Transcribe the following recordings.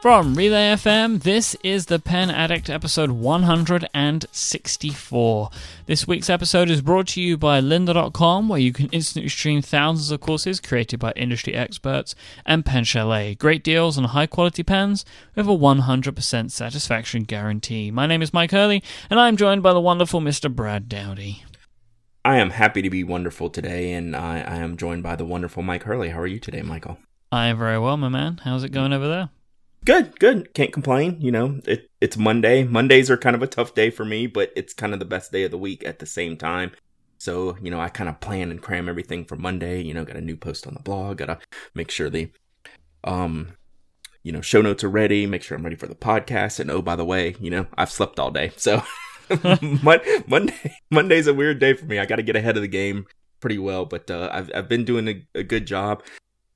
From Relay FM, this is the Pen Addict episode 164. This week's episode is brought to you by lynda.com, where you can instantly stream thousands of courses created by industry experts, and Pen Chalet, great deals on high quality pens with a 100% satisfaction guarantee. My name is Myke Hurley, and I'm joined by the wonderful Mr. Brad Dowdy. I am happy to be wonderful today, and I, I am joined by the wonderful Myke Hurley. How are you today, Michael? I am very well, my man. How's it going over there? Good, good. Can't complain. You know, it, it's Monday. Mondays are kind of a tough day for me, but it's kind of the best day of the week at the same time. So, you know, I kind of plan and cram everything for Monday. You know, got a new post on the blog. Got to make sure the, um, you know, show notes are ready. Make sure I'm ready for the podcast. And oh, by the way, you know, I've slept all day. So Monday, Monday's a weird day for me. I got to get ahead of the game pretty well, but uh, I've I've been doing a, a good job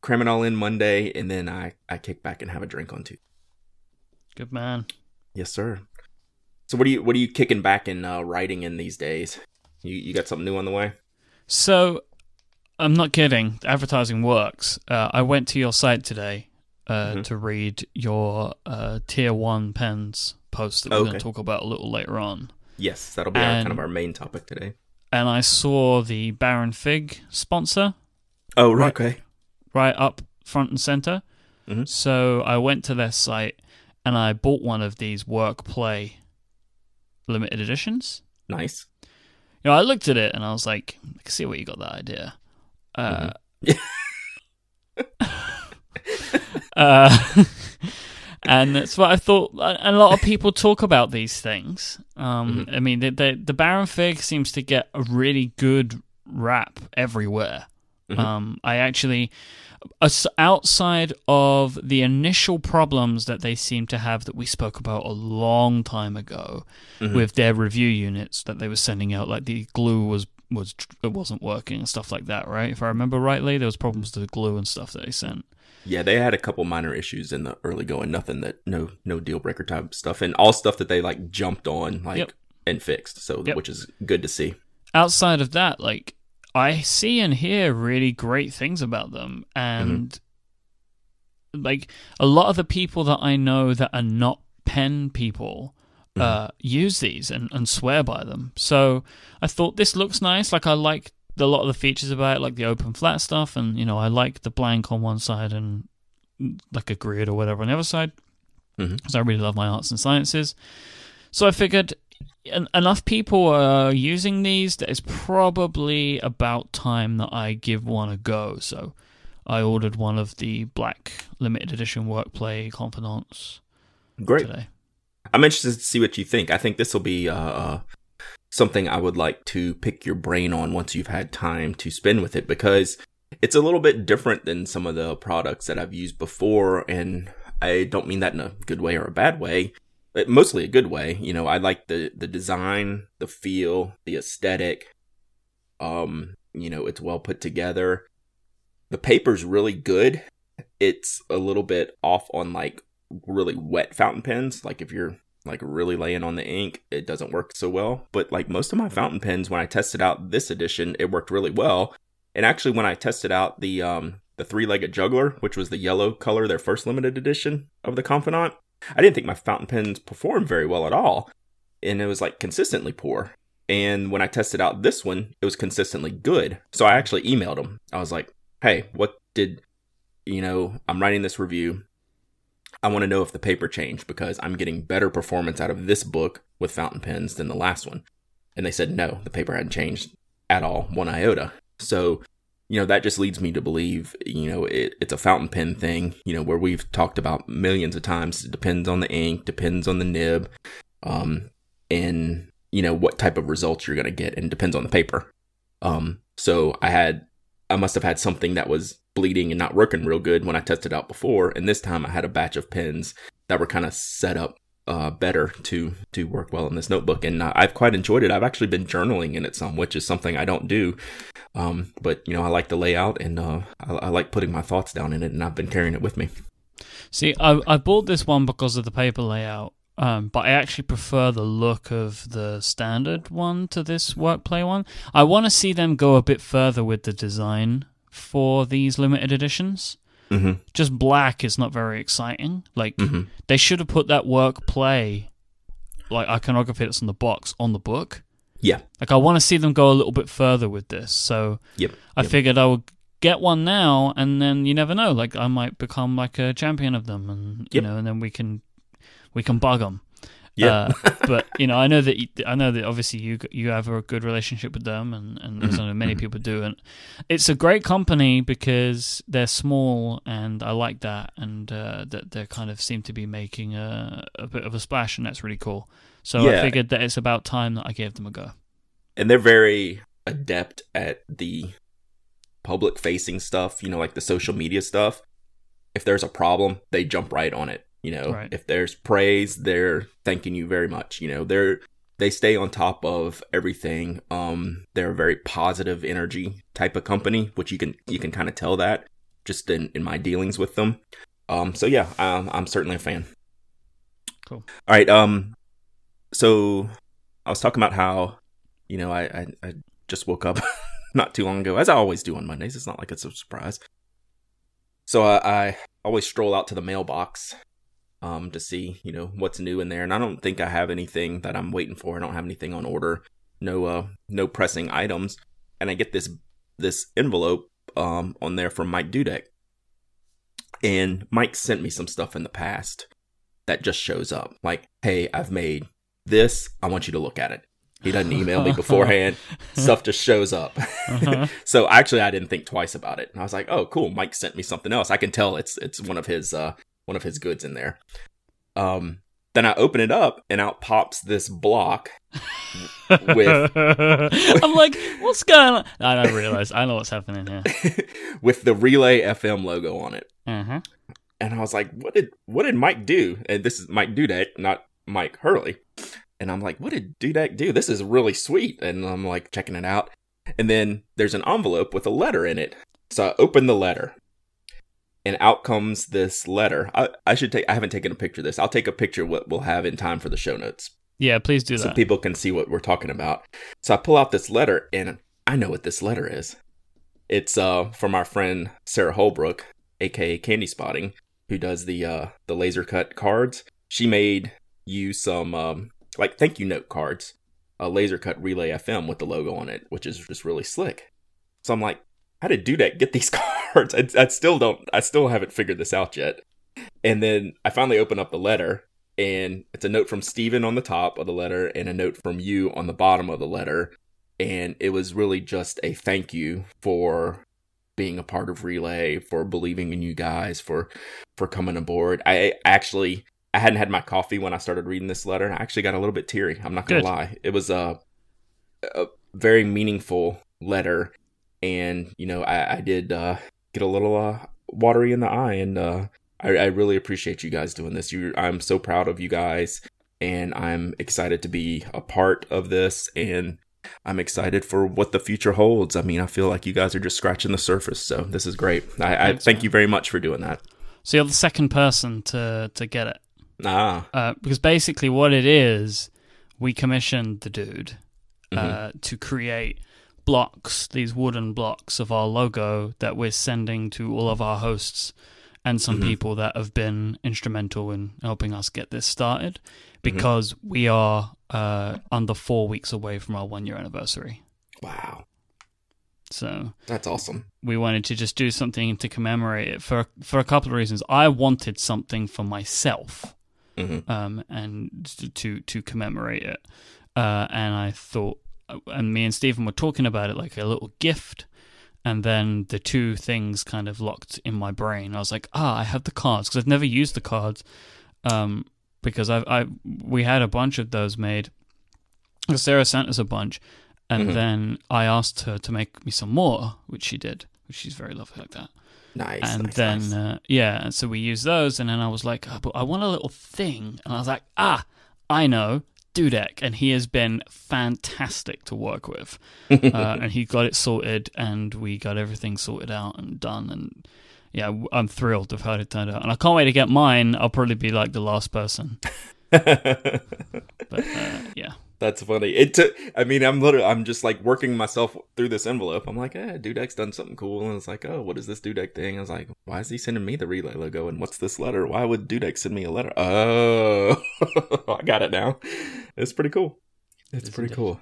cram it all in Monday, and then I I kick back and have a drink on Tuesday. Good man. Yes, sir. So what are you what are you kicking back and uh, writing in these days? You you got something new on the way? So I'm not kidding. Advertising works. Uh, I went to your site today uh, mm-hmm. to read your uh, tier one pens post that we're okay. going to talk about a little later on. Yes, that'll be and, our, kind of our main topic today. And I saw the Baron Fig sponsor. Oh, right. okay right up front and center. Mm-hmm. So I went to their site and I bought one of these work play limited editions. Nice. You know, I looked at it and I was like, I can see where you got that idea. Uh, mm-hmm. uh, and that's what I thought. And a lot of people talk about these things. Um, mm-hmm. I mean, the, the, the Baron Fig seems to get a really good rap everywhere. Mm-hmm. Um, I actually outside of the initial problems that they seem to have that we spoke about a long time ago mm-hmm. with their review units that they were sending out, like the glue was was it wasn't working and stuff like that, right? If I remember rightly, there was problems with the glue and stuff that they sent. Yeah, they had a couple minor issues in the early going, nothing that no no deal breaker type stuff, and all stuff that they like jumped on like yep. and fixed. So yep. which is good to see. Outside of that, like I see and hear really great things about them, and mm-hmm. like a lot of the people that I know that are not pen people mm-hmm. uh, use these and, and swear by them. So I thought this looks nice. Like I like a lot of the features about it, like the open flat stuff, and you know I like the blank on one side and like a grid or whatever on the other side. Because mm-hmm. I really love my arts and sciences. So I figured enough people are using these that it's probably about time that I give one a go. So I ordered one of the black limited edition workplay confidants. Great. Today. I'm interested to see what you think. I think this will be uh, uh, something I would like to pick your brain on once you've had time to spend with it because it's a little bit different than some of the products that I've used before. And I don't mean that in a good way or a bad way mostly a good way. You know, I like the the design, the feel, the aesthetic. Um, you know, it's well put together. The paper's really good. It's a little bit off on like really wet fountain pens. Like if you're like really laying on the ink, it doesn't work so well. But like most of my fountain pens, when I tested out this edition, it worked really well. And actually, when I tested out the um the three legged juggler, which was the yellow color, their first limited edition of the Confidant, I didn't think my fountain pens performed very well at all. And it was like consistently poor. And when I tested out this one, it was consistently good. So I actually emailed them. I was like, hey, what did, you know, I'm writing this review. I want to know if the paper changed because I'm getting better performance out of this book with fountain pens than the last one. And they said, no, the paper hadn't changed at all, one iota. So you know that just leads me to believe you know it, it's a fountain pen thing you know where we've talked about millions of times. It depends on the ink depends on the nib um and you know what type of results you're going to get and depends on the paper. Um so i had i must have had something that was bleeding and not working real good when i tested out before and this time i had a batch of pens that were kind of set up uh, better to to work well in this notebook, and uh, I've quite enjoyed it. I've actually been journaling in it some, which is something I don't do. Um, but you know, I like the layout, and uh, I, I, like putting my thoughts down in it, and I've been carrying it with me. See, I, I bought this one because of the paper layout, um, but I actually prefer the look of the standard one to this workplay one. I want to see them go a bit further with the design for these limited editions. Hmm Just black is not very exciting. Like hmm they should have put that work play, like iconography that's on the box, on the book. Yeah. Like I want to see them go a little bit further with this. So Yep. I Yep. figured I would get one now, and then you never know. Like I might become like a champion of them, and you know, and then we can we can bug them. Yeah. Uh, but you know, I know that you, I know that obviously you you have a good relationship with them, and and there's Mhm, only many mhm. people do, and it's a great company because they're small, and I like that, and uh, that they kind of seem to be making a a bit of a splash, and that's really cool. So I figured that it's about time that I gave them a go. and they're very adept at the public facing stuff, you know, like the social media stuff. If there's a problem, they jump right on it. You know, Right. if there's praise, they're thanking you very much. You know, they're they stay on top of everything. Um, they're a very positive energy type of company, which you can you can kind of tell that just in in my dealings with them. Um, so yeah, I'm, I'm certainly a fan. Cool. All right. Um, so I was talking about how you know I I, I just woke up not too long ago, as I always do on Mondays. It's not like it's a surprise. So I, I always stroll out to the mailbox um, to see, you know, what's new in there. And I don't think I have anything that I'm waiting for. I don't have anything on order. No, uh, no pressing items. And I get this this envelope um, on there from Mike Dudek. And Mike sent me some stuff in the past that just shows up. Like, hey, I've made this. I want you to look at it. He doesn't email me beforehand. Stuff just shows up. Uh-huh. so actually, I didn't think twice about it. And I was like, "Oh, cool! Mike sent me something else. I can tell it's it's one of his uh one of his goods in there." Um, then I open it up, and out pops this block with I'm like, what's going on? I don't realize. I know what's happening here. with the Relay FM logo on it. Uh-huh. And I was like, "What did what did Mike do?" And this is Mike Dudek, not Myke Hurley. And I'm like, "What did Dudek do? This is really sweet." And I'm like checking it out. And then there's an envelope with a letter in it. So I open the letter. And out comes this letter. I, I should take I haven't taken a picture of this. I'll take a picture of what we'll have in time for the show notes Yeah, please do that. so that. people can see what we're talking about. So I pull out this letter, and I know what this letter is. It's uh from our friend Sarah Holbrook, aka Candyspotting, who does the uh the laser cut cards. She made you some um like thank you note cards, a laser cut relay FM with the logo on it, which is just really slick. So I'm like, how did Dudek get these cards? I, I still don't, I still haven't figured this out yet. And then I finally open up the letter, and it's a note from Stephen on the top of the letter and a note from you on the bottom of the letter. And it was really just a thank you for being a part of Relay, for believing in you guys, for for coming aboard. I actually I hadn't had my coffee when I started reading this letter. and I actually got a little bit teary. I'm not gonna Good. lie. It was a, a very meaningful letter, and you know I, I did uh, get a little uh, watery in the eye, and uh, I, I really appreciate you guys doing this. You, I'm so proud of you guys, and I'm excited to be a part of this, and I'm excited for what the future holds. I mean, I feel like you guys are just scratching the surface, so this is great. I, I Thanks, thank man. you very much for doing that. So you're the second person to to get it. Ah, Uh, because basically what it is, we commissioned the dude uh, Mm-hmm. to create blocks, these wooden blocks of our logo that we're sending to all of our hosts and some Mhm. people that have been instrumental in helping us get this started Mm-hmm. because we are uh, under four weeks away from our one year anniversary. wow, So that's awesome. we wanted to just do something to commemorate it for for a couple of reasons. I wanted something for myself, hmm um, and to to commemorate it. Uh, and I thought, and me and Stephen were talking about it like a little gift. And then the two things kind of locked in my brain. I was like, ah, I have the cards because I've never used the cards. Um, because I, I, we had a bunch of those made. Sarah sent us a bunch, and Mhm. then I asked her to make me some more, which she did. Which she's very lovely like that Nice. and nice, then nice. Uh, yeah, so we used those, and then I was like, oh, but I want a little thing, and I was like, ah, I know, Dudek, and he has been fantastic to work with, uh, and he got it sorted, and we got everything sorted out and done, and yeah, I'm thrilled with how it turned out, and I can't wait to get mine. I'll probably be like the last person, but uh, yeah, That's funny. It took. I mean, I'm literally. I'm just like working myself through this envelope. I'm like, eh, Dudek's done something cool, and it's like, oh, what is this Dudek thing? I was like, why is he sending me the relay logo? And what's this letter? Why would Dudek send me a letter? Oh, I got it now. It's pretty cool. It's pretty cool.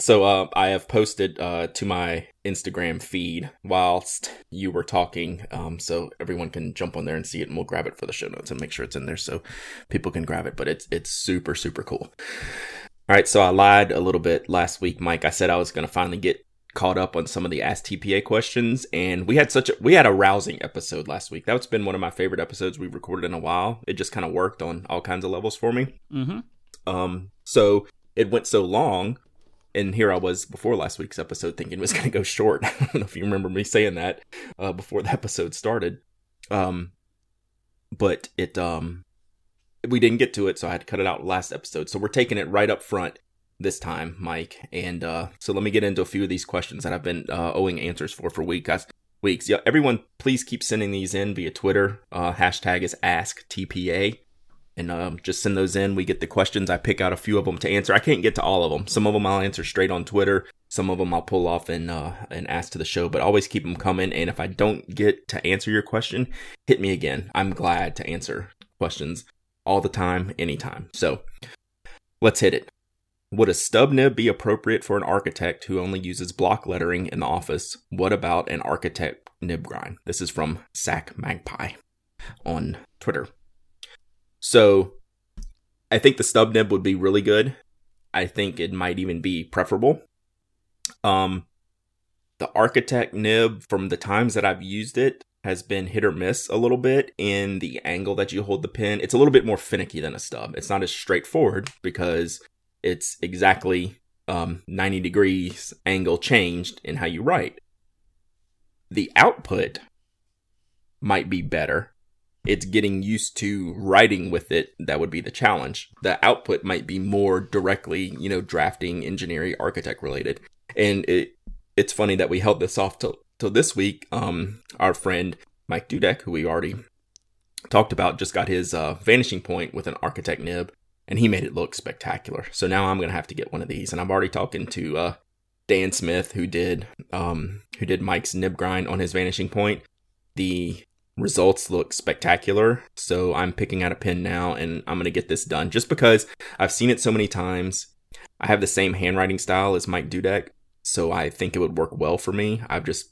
So uh, I have posted uh, to my Instagram feed whilst you were talking, um, so everyone can jump on there and see it, and we'll grab it for the show notes and make sure it's in there so people can grab it. But it's it's super super cool. All right, so I lied a little bit last week, Mike. I said I was going to finally get caught up on some of the Ask TPA questions, and we had such a we had a rousing episode last week. That's been one of my favorite episodes we've recorded in a while. It just kind of worked on all kinds of levels for me. Mm-hmm. Um, so it went so long and here I was before last week's episode thinking it was going to go short. I don't know if you remember me saying that uh, before the episode started. Um, but it um, we didn't get to it, so I had to cut it out last episode. So we're taking it right up front this time, Mike. And uh, so let me get into a few of these questions that I've been uh, owing answers for for weeks. Weeks, yeah. Everyone, please keep sending these in via Twitter. Uh, hashtag is Ask TPA and um, just send those in. We get the questions. I pick out a few of them to answer. I can't get to all of them. Some of them I'll answer straight on Twitter. Some of them I'll pull off and uh, and ask to the show. But always keep them coming. And if I don't get to answer your question, hit me again. I'm glad to answer questions all the time, anytime. So let's hit it. Would a stub nib be appropriate for an architect who only uses block lettering in the office? What about an architect nib grind? This is from Sack Magpie on Twitter. So I think the stub nib would be really good. I think it might even be preferable. Um, the architect nib, from the times that I've used it, has been hit or miss a little bit in the angle that you hold the pen. It's a little bit more finicky than a stub. It's not as straightforward because it's exactly um, 90 degrees angle changed in how you write. The output might be better it's getting used to writing with it that would be the challenge. The output might be more directly, you know, drafting, engineering, architect related. And it it's funny that we held this off till till this week. Um, our friend Mike Dudek, who we already talked about, just got his uh, vanishing point with an architect nib, and he made it look spectacular. So now I'm gonna have to get one of these, and I'm already talking to uh, Dan Smith, who did um, who did Mike's nib grind on his vanishing point. The results look spectacular. So I'm picking out a pin now and I'm going to get this done just because I've seen it so many times. I have the same handwriting style as Mike Dudek, so I think it would work well for me. I've just,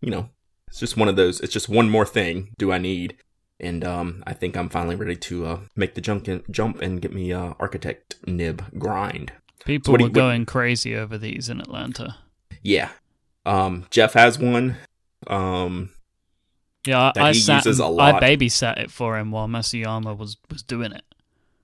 you know, it's just one of those, it's just one more thing do I need. And um, I think I'm finally ready to uh, make the jump, in, jump and get me uh, architect nib grind. People so were you, going what, crazy over these in Atlanta. Yeah. Um, Jeff has one. Um, yeah, I, I sat. I babysat it for him while Masuyama was was doing it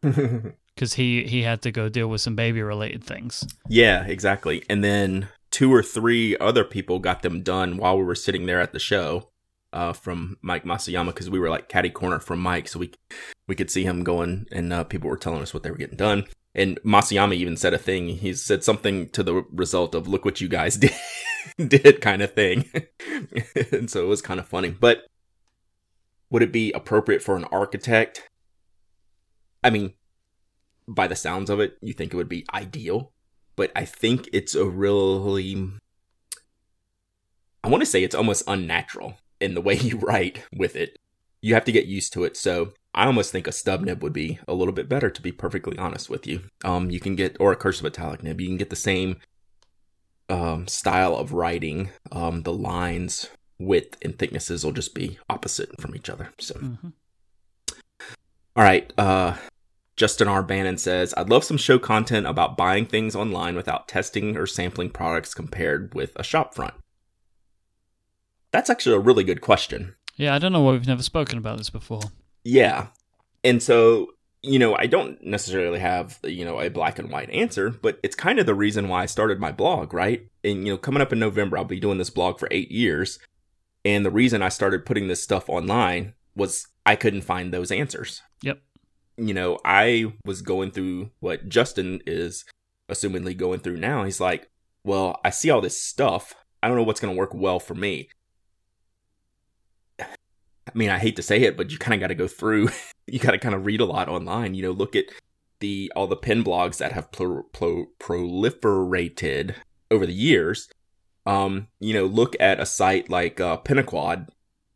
because he he had to go deal with some baby related things. Yeah, exactly. And then two or three other people got them done while we were sitting there at the show. Uh, from Mike Masuyama because we were like caddy corner from Mike, so we we could see him going, and uh, people were telling us what they were getting done. And Masuyama even said a thing. He said something to the result of "Look what you guys did." did kind of thing. and so it was kind of funny. But would it be appropriate for an architect? I mean, by the sounds of it, you think it would be ideal, but I think it's a really I want to say it's almost unnatural in the way you write with it. You have to get used to it. So I almost think a stub nib would be a little bit better, to be perfectly honest with you. Um, you can get or a cursive italic nib. You can get the same um, style of writing. Um, the lines width and thicknesses will just be opposite from each other. So, mm-hmm. All right. Uh, Justin R. Bannon says, I'd love some show content about buying things online without testing or sampling products compared with a shop front. That's actually a really good question. Yeah, I don't know why we've never spoken about this before. Yeah. And so, you know, I don't necessarily have, you know, a black and white answer, but it's kind of the reason why I started my blog, right? And, you know, coming up in November, I'll be doing this blog for eight years. And the reason I started putting this stuff online was I couldn't find those answers. Yep. You know, I was going through what Justin is assumingly going through now. He's like, well, I see all this stuff. I don't know what's going to work well for me. I mean, I hate to say it, but you kind of got to go through, you got to kind of read a lot online, you know, look at the all the pin blogs that have pro- pro- proliferated over the years, um, you know, look at a site like uh,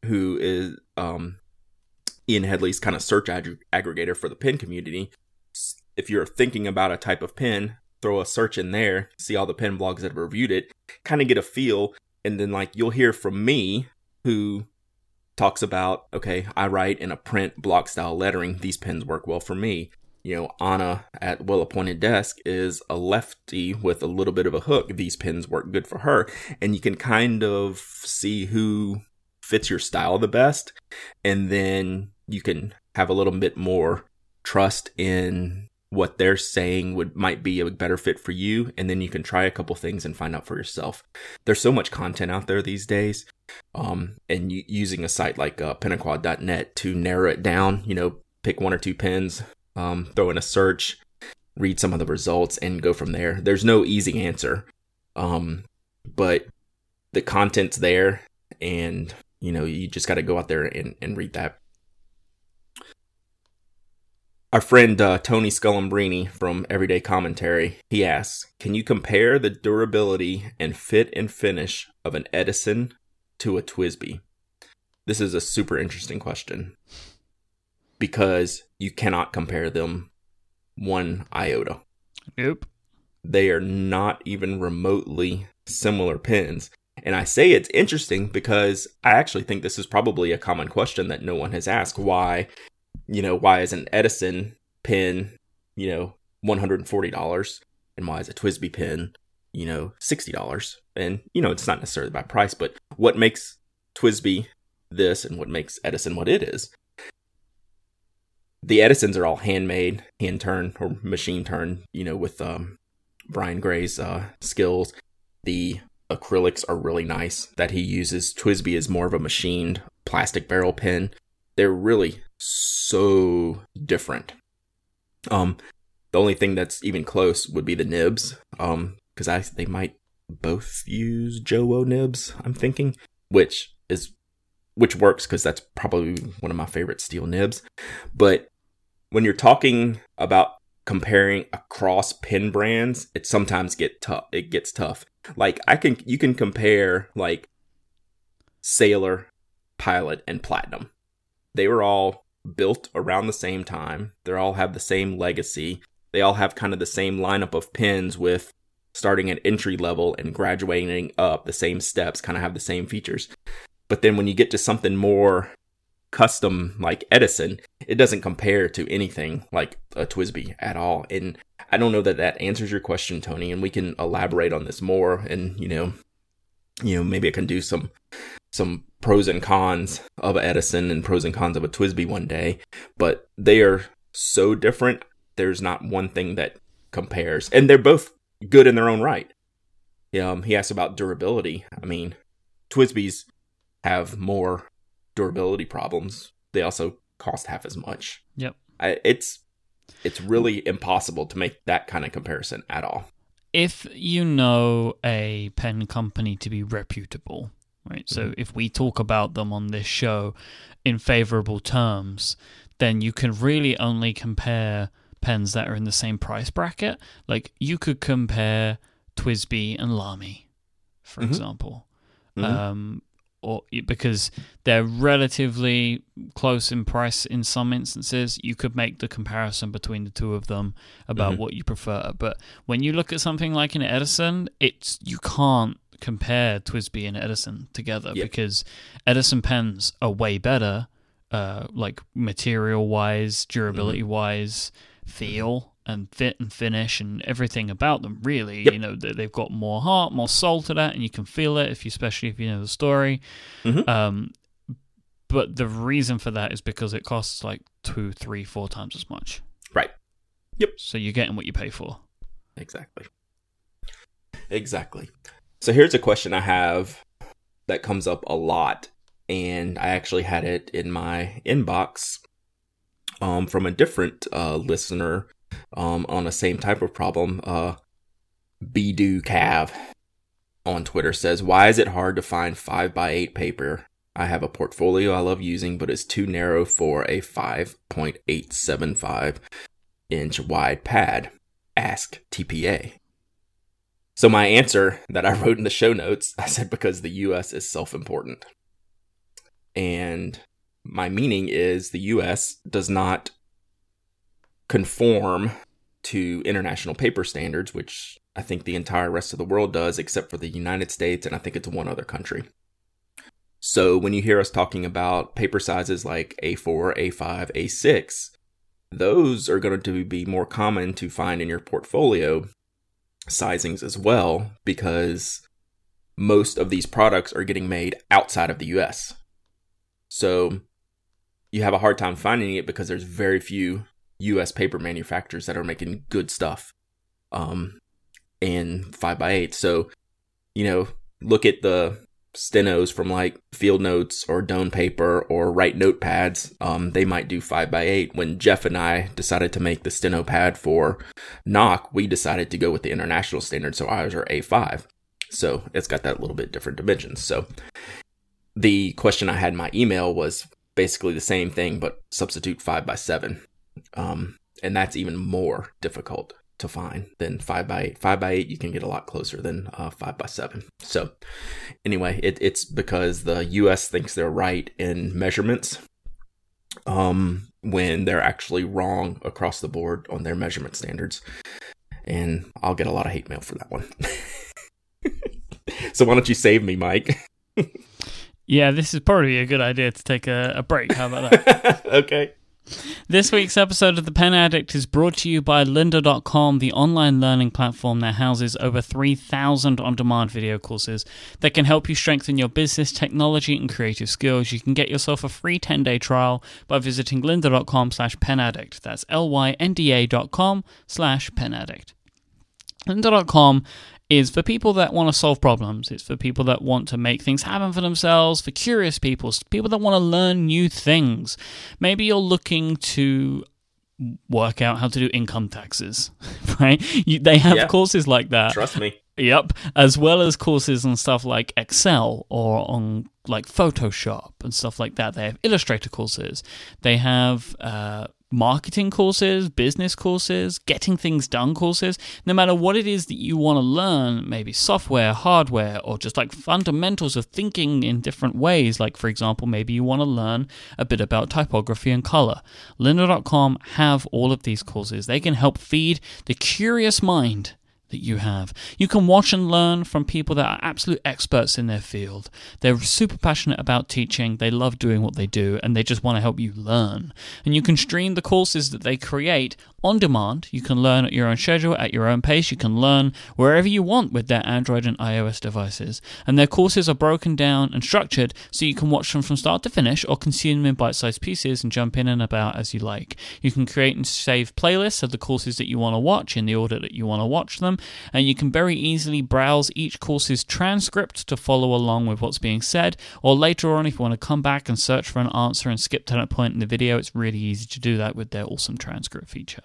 who is um, Ian Hedley's kind of search ag- aggregator for the pin community. If you're thinking about a type of pin, throw a search in there, see all the pin blogs that have reviewed it, kind of get a feel, and then like you'll hear from me who talks about, okay, I write in a print block style lettering. These pens work well for me. You know, Anna at Well Appointed Desk is a lefty with a little bit of a hook. These pens work good for her. And you can kind of see who fits your style the best. And then you can have a little bit more trust in what they're saying would might be a better fit for you and then you can try a couple things and find out for yourself there's so much content out there these days um, and using a site like uh, to narrow it down you know pick one or two pins um, throw in a search read some of the results and go from there. There's no easy answer um, but the content's there and you know you just got to go out there and, and read that. Our friend uh, Tony Sculimbrene from Everyday Commentary, he asks, "Can you compare the durability and fit and finish of an Edison to a TWSBI? This is a super interesting question because you cannot compare them one iota. Nope. They are not even remotely similar pins. And I say it's interesting because I actually think this is probably a common question that no one has asked. Why you know, why is an Edison pin, you know, $140 and why is a TWSBI pin, you know, $60? And, you know, it's not necessarily by price, but what makes TWSBI this and what makes Edison what it is? The Edisons are all handmade, hand turned or machine turned, you know, with um, Brian Gray's uh, skills. The acrylics are really nice that he uses. TWSBI is more of a machined plastic barrel pen. They're really so different. Um, the only thing that's even close would be the nibs. Um, because I they might both use Jowo nibs. I'm thinking, which is which works because that's probably one of my favorite steel nibs. But when you're talking about comparing across pin brands, it sometimes get tough. It gets tough. Like I can you can compare like Sailor, Pilot, and Platinum. They were all built around the same time. They all have the same legacy. They all have kind of the same lineup of pins with starting at entry level and graduating up the same steps, kind of have the same features. But then when you get to something more custom like Edison, it doesn't compare to anything like a TWSBI at all. And I don't know that that answers your question, Tony, and we can elaborate on this more and, you know, you know, maybe I can do some some pros and cons of Edison and pros and cons of a TWSBI one day, but they are so different. There's not one thing that compares, and they're both good in their own right. Um, he asked about durability. I mean, TWSBIs have more durability problems. They also cost half as much. Yep. I, it's it's really impossible to make that kind of comparison at all. If you know a pen company to be reputable, right? So mm-hmm. if we talk about them on this show in favorable terms, then you can really only compare pens that are in the same price bracket. Like you could compare TWSBI and Lamy, for mm-hmm. example. Mm-hmm. Um, or because they're relatively close in price in some instances, you could make the comparison between the two of them about mm-hmm. what you prefer. But when you look at something like an Edison, it's you can't compare TWSBI and Edison together yep. because Edison pens are way better, uh, like material wise, durability wise, mm-hmm. Feel and fit and finish and everything about them. Really, yep. you know, that they've got more heart, more soul to that, and you can feel it if you, especially if you know the story. Mm-hmm. Um, but the reason for that is because it costs like two, three, four times as much. Right. Yep. So you're getting what you pay for. Exactly. Exactly. So here's a question I have that comes up a lot, and I actually had it in my inbox um, from a different uh, listener um, on the same type of problem. Uh, Bedu Cav on Twitter says, "Why is it hard to find five by eight paper? I have a portfolio I love using, but it's too narrow for a five point eight seven five inch wide pad? Ask TPA. So my answer that I wrote in the show notes, I said because the US is self-important. And my meaning is the US does not conform to international paper standards, which I think the entire rest of the world does, except for the United States, and I think it's one other country. So when you hear us talking about paper sizes like A4, A5, A6, those are going to be more common to find in your portfolio sizings as well because most of these products are getting made outside of the US. So you have a hard time finding it because there's very few US paper manufacturers that are making good stuff um in 5 by 8 So, you know, look at the stenos from like field notes or Doane paper or write notepads. Um, they might do 5 by 8 when jeff and i decided to make the steno pad for Nock, we decided to go with the international standard so ours are a5 so it's got that little bit different dimensions. So the question i had in my email was basically the same thing but substitute 5 by 7 um, and that's even more difficult to find than five by eight. Five by eight, you can get a lot closer than uh, five by seven. So, anyway, it, it's because the U.S. thinks they're right in measurements, um, when they're actually wrong across the board on their measurement standards. And I'll get a lot of hate mail for that one. so why don't you save me, Mike? yeah, this is probably a good idea to take a, a break. How about that? okay. This week's episode of The Pen Addict is brought to you by lynda.com, the online learning platform that houses over 3,000 on demand video courses that can help you strengthen your business, technology, and creative skills. You can get yourself a free 10 day trial by visiting lynda.com slash penaddict. That's L Y N D A.com slash penaddict. Lynda.com is for people that want to solve problems. It's for people that want to make things happen for themselves, for curious people, people that want to learn new things. Maybe you're looking to work out how to do income taxes, right? You, they have yeah. courses like that. Trust me. Yep, as well as courses on stuff like Excel or on like Photoshop and stuff like that. They have Illustrator courses. They have uh, marketing courses, business courses, getting things done courses, no matter what it is that you want to learn, maybe software, hardware, or just like fundamentals of thinking in different ways. Like, for example, maybe you want to learn a bit about typography and color. Lynda.com have all of these courses. They can help feed the curious mind that you have. You can watch and learn from people that are absolute experts in their field. They're super passionate about teaching, they love doing what they do, and they just want to help you learn. And you can stream the courses that they create on demand. You can learn at your own schedule, at your own pace. You can learn wherever you want with their Android and iOS devices. And their courses are broken down and structured so you can watch them from start to finish or consume them in bite sized pieces and jump in and about as you like. You can create and save playlists of the courses that you want to watch in the order that you want to watch them. And you can very easily browse each course's transcript to follow along with what's being said. Or later on, if you want to come back and search for an answer and skip to that point in the video, it's really easy to do that with their awesome transcript feature.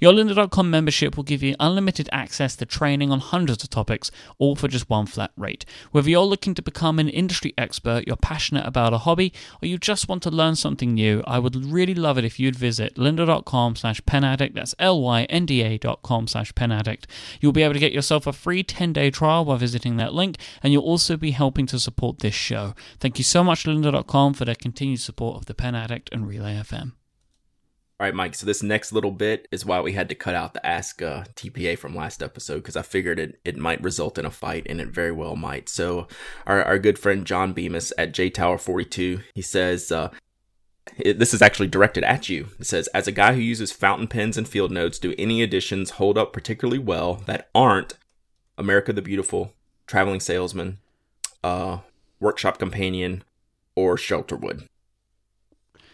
Your lynda.com membership will give you unlimited access to training on hundreds of topics, all for just one flat rate. Whether you're looking to become an industry expert, you're passionate about a hobby, or you just want to learn something new, I would really love it if you'd visit lynda.com slash penaddict. That's L-Y-N-D-A dot com slash penaddict. You'll be able to get yourself a free 10-day trial by visiting that link, and you'll also be helping to support this show. Thank you so much, lynda.com, for their continued support of the Pen Addict and Relay FM. All right, Mike. So this next little bit is why we had to cut out the Ask uh, TPA from last episode because I figured it, it might result in a fight, and it very well might. So our, our good friend John Bemis at J Tower Forty Two he says, uh, it, this is actually directed at you. It says, as a guy who uses fountain pens and field notes, do any additions hold up particularly well that aren't America the Beautiful, Traveling Salesman, uh, Workshop Companion, or Shelterwood?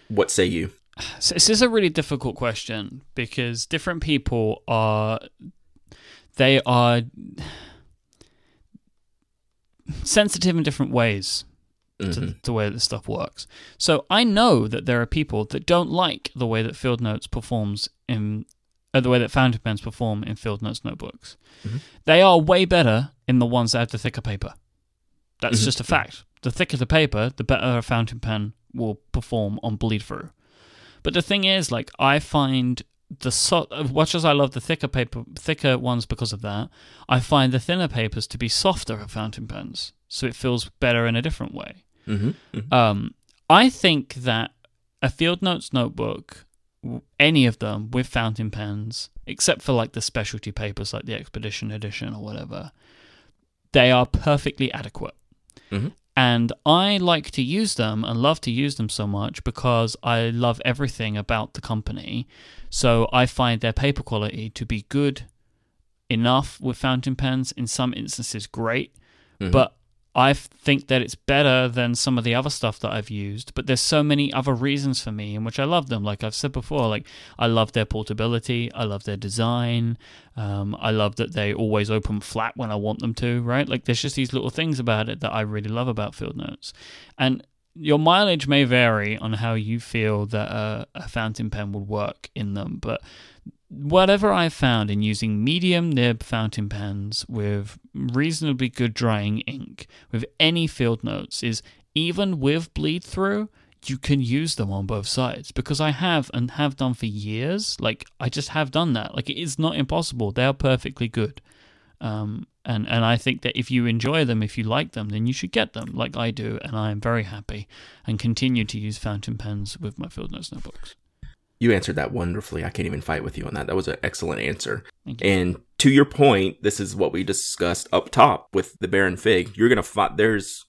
What say you? So this is a really difficult question because different people are they are sensitive in different ways mm-hmm. to the way that stuff works. So I know that there are people that don't like the way that Field Notes performs in uh, the way that fountain pens perform in Field Notes notebooks. Mm-hmm. They are way better in the ones that have the thicker paper. That's mm-hmm. just a fact. The thicker the paper, the better a fountain pen will perform on bleed through. But the thing is, like, I find the so- much as I love the thicker paper, thicker ones because of that, I find the thinner papers to be softer for fountain pens, so it feels better in a different way. Mm-hmm. Mm-hmm. Um, I think that a Field Notes notebook, any of them with fountain pens, except for like the specialty papers like the Expedition Edition or whatever, they are perfectly adequate. Mm-hmm. And I like to use them and love to use them so much because I love everything about the company. So I find their paper quality to be good enough with fountain pens, in some instances, great. Mhm. But I think that it's better than some of the other stuff that I've used. But there's so many other reasons for me in which I love them. Like I've said before, like I love their portability, I love their design, um, I love that they always open flat when I want them to. Right? Like there's just these little things about it that I really love about Field Notes, and your mileage may vary on how you feel that a, a fountain pen would work in them, but whatever I've found in using medium nib fountain pens with reasonably good drying ink with any field notes is even with bleed through, you can use them on both sides because I have and have done for years. Like I just have done that. Like it is not impossible. They are perfectly good. Um, and and I think that if you enjoy them, if you like them, then you should get them, like I do, and I am very happy and continue to use fountain pens with my field notes notebooks. You answered that wonderfully. I can't even fight with you on that. That was an excellent answer. And to your point, this is what we discussed up top with the Baron Fig. You're gonna find there's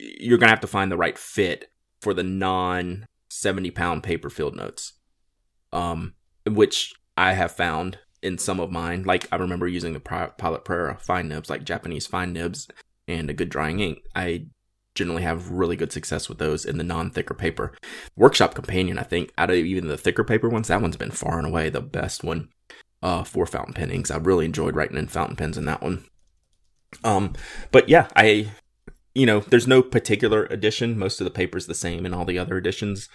you're gonna have to find the right fit for the non seventy pound paper field notes, um, which I have found in some of mine. Like I remember using the Pilot Prera fine nibs, like Japanese fine nibs, and a good drying ink. I generally have really good success with those in the non thicker paper. Workshop Companion, I think, out of even the thicker paper ones, that one's been far and away the best one uh, for fountain pen inks. I really enjoyed writing in fountain pens in that one. Um, but yeah, I, you know, there's no particular edition. Most of the paper's the same in all the other editions.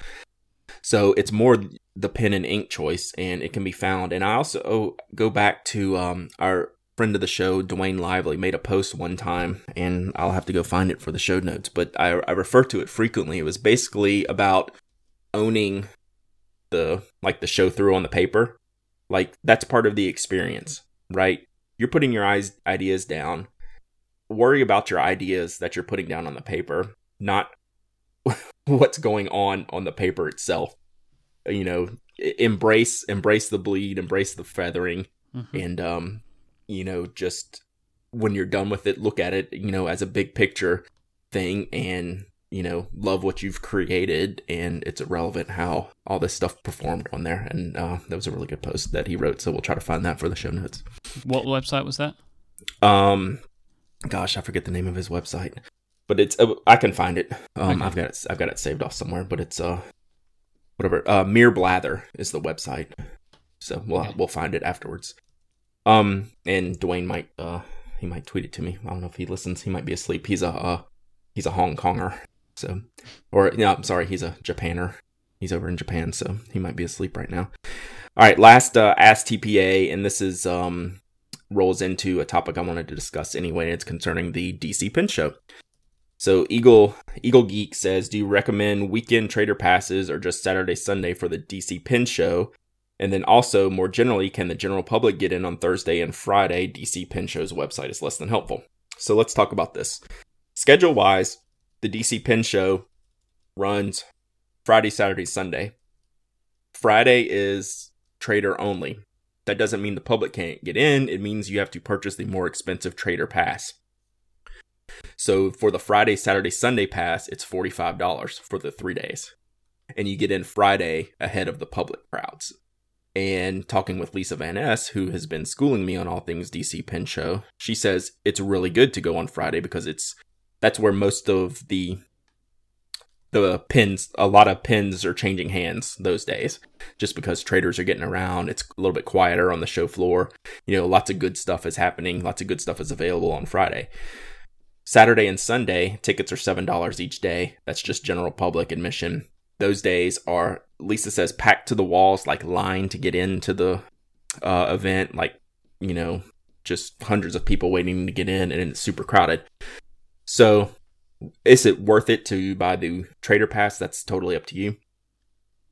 So it's more the pen and ink choice, and it can be found. And I also go back to um, our friend of the show, Dwayne Lively, made a post one time, and I'll have to go find it for the show notes. But I, I refer to it frequently. It was basically about owning the like the show through on the paper. Like that's part of the experience, right? You're putting your eyes ideas down. Worry about your ideas that you're putting down on the paper, not what's going on on the paper itself. You know, embrace embrace the bleed, embrace the feathering, Mhm. and um, you know, just when you're done with it, look at it, you know, as a big picture thing, and you know, love what you've created, and it's irrelevant how all this stuff performed on there. And uh, that was a really good post that he wrote, so we'll try to find that for the show notes. What website was that? Um, gosh, I forget the name of his website, but it's uh, I can find it. Um, Okay. I've got it. I've got it saved off somewhere, but it's uh, whatever. Uh, Mere Blather is the website, so we'll Okay. we'll find it afterwards. Um, and Dwayne might uh he might tweet it to me. I don't know if he listens. He might be asleep. He's a uh, he's a Hong Konger, so or no, I'm sorry, he's a Japaner. He's over in Japan, so he might be asleep right now. All right, last uh, Ask TPA, and this is um rolls into a topic I wanted to discuss anyway. It's concerning the DC Pen Show. So Eagle Eagle Geek says, "Do you recommend weekend trader passes or just Saturday Sunday for the DC Pen Show? And then also more generally, can the general public get in on Thursday and Friday? DC Pen Show's website is less than helpful. So let's talk about this. Schedule wise, the DC Pen Show runs Friday, Saturday, Sunday. Friday is trader only. That doesn't mean the public can't get in. It means you have to purchase the more expensive trader pass. So for the Friday, Saturday, Sunday pass, it's $45 for the three days. And you get in Friday ahead of the public crowds. And talking with Lisa Vanness, who has been schooling me on all things DC Pen Show, she says it's really good to go on Friday because it's that's where most of the the pins a lot of pins are changing hands those days just because traders are getting around. It's a little bit quieter on the show floor. You know lots of good stuff is happening. Lots of good stuff is available on friday. Saturday and sunday tickets are seven dollars each day. That's just general public admission. Those days are lisa says packed to the walls like line to get into the uh, event like you know just hundreds of people waiting to get in and it's super crowded so is it worth it to buy the trader pass that's totally up to you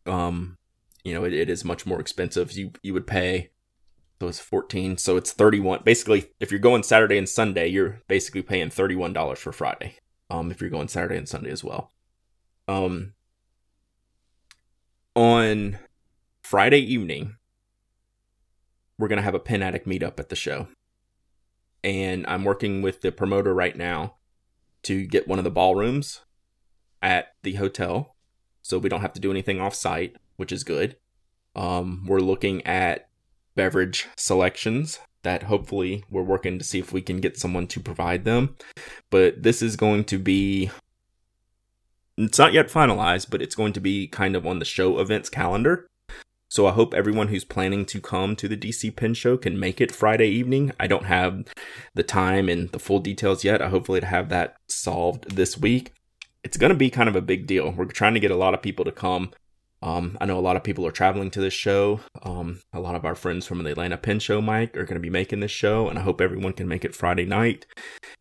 um you know, it, it is much more expensive. You you would pay so it's 14, so it's 31. Basically, if you're going Saturday and Sunday, you're basically paying $31 for Friday. Um if you're going Saturday and Sunday as well. Um on Friday evening, we're going to have a Pen Addict meetup at the show. And I'm working with the promoter right now to get one of the ballrooms at the hotel. So we don't have to do anything off site, which is good. Um, we're looking at beverage selections that hopefully we're working to see if we can get someone to provide them. But this is going to be it's not yet finalized, but it's going to be kind of on the show events calendar. So I hope everyone who's planning to come to the DC Pen Show can make it Friday evening. I don't have the time and the full details yet. I hopefully to have that solved this week. It's going to be kind of a big deal. We're trying to get a lot of people to come. Um, I know a lot of people are traveling to this show. Um, a lot of our friends from the Atlanta Pen Show, Myke, are going to be making this show, and I hope everyone can make it Friday night.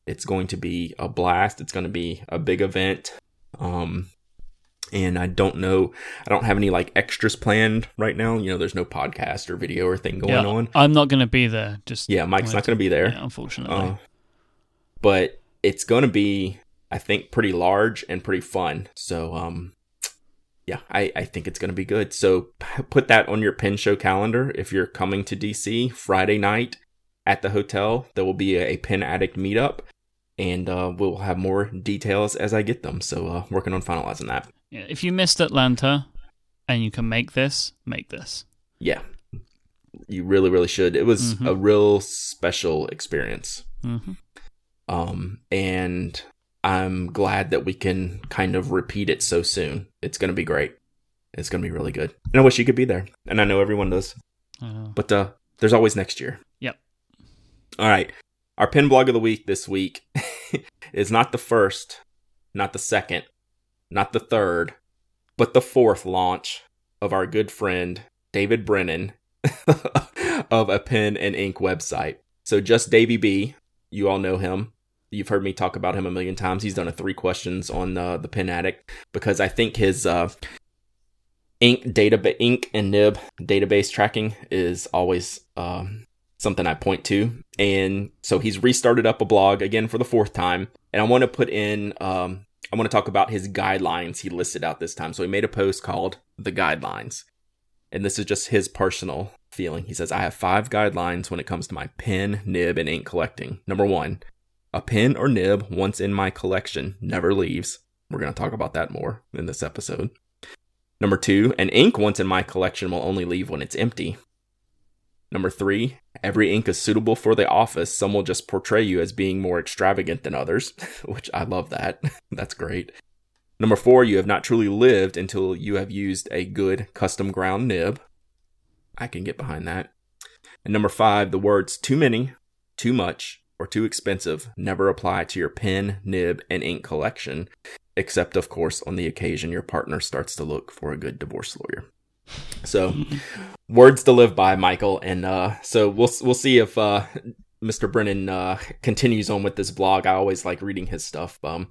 It's going to be a blast. It's going to be a big event. Um, and I don't know, I don't have any like extras planned right now. You know, there's no podcast or video or thing going yeah, on. I'm not going to be there. Just yeah, Myke's not going to be there, yeah, unfortunately. Uh, but it's going to be, I think, pretty large and pretty fun. So, um, yeah, I, I think it's going to be good. So put that on your pen show calendar. If you're coming to DC Friday night at the hotel, there will be a, a pen addict meetup and uh, we'll have more details as I get them. So, uh, working on finalizing that. Yeah, if you missed Atlanta and you can make this, make this. Yeah, you really, really should. It was mm-hmm. a real special experience. Mm-hmm. Um, and I'm glad that we can kind of repeat it so soon. It's going to be great. It's going to be really good. And I wish you could be there. And I know everyone does. Uh, but uh, there's always next year. Yep. All right. Our pin blog of the week this week is not the first, not the second, not the third, but the fourth launch of our good friend David Brennan of a pen and ink website. So just Davy B, you all know him. You've heard me talk about him a million times. He's done a three questions on uh, the Pen Addict because I think his uh, ink data ink and nib database tracking is always um, something I point to. And so he's restarted up a blog again for the fourth time. And I want to put in, um, I want to talk about his guidelines he listed out this time. So he made a post called The Guidelines. And this is just his personal feeling. He says, I have five guidelines when it comes to my pen, nib, and ink collecting. Number one, a pen or nib once in my collection never leaves. We're going to talk about that more in this episode. Number two, an ink once in my collection will only leave when it's empty. Number three, every ink is suitable for the office. Some will just portray you as being more extravagant than others, which I love that. That's great. Number four, you have not truly lived until you have used a good custom ground nib. I can get behind that. And number five, the words too many, too much, or too expensive never apply to your pen, nib, and ink collection, except, of course, on the occasion your partner starts to look for a good divorce lawyer. So, words to live by, Michael. And uh, so we'll we'll see if uh, Mr. Brennan uh, continues on with this blog. I always like reading his stuff. Um,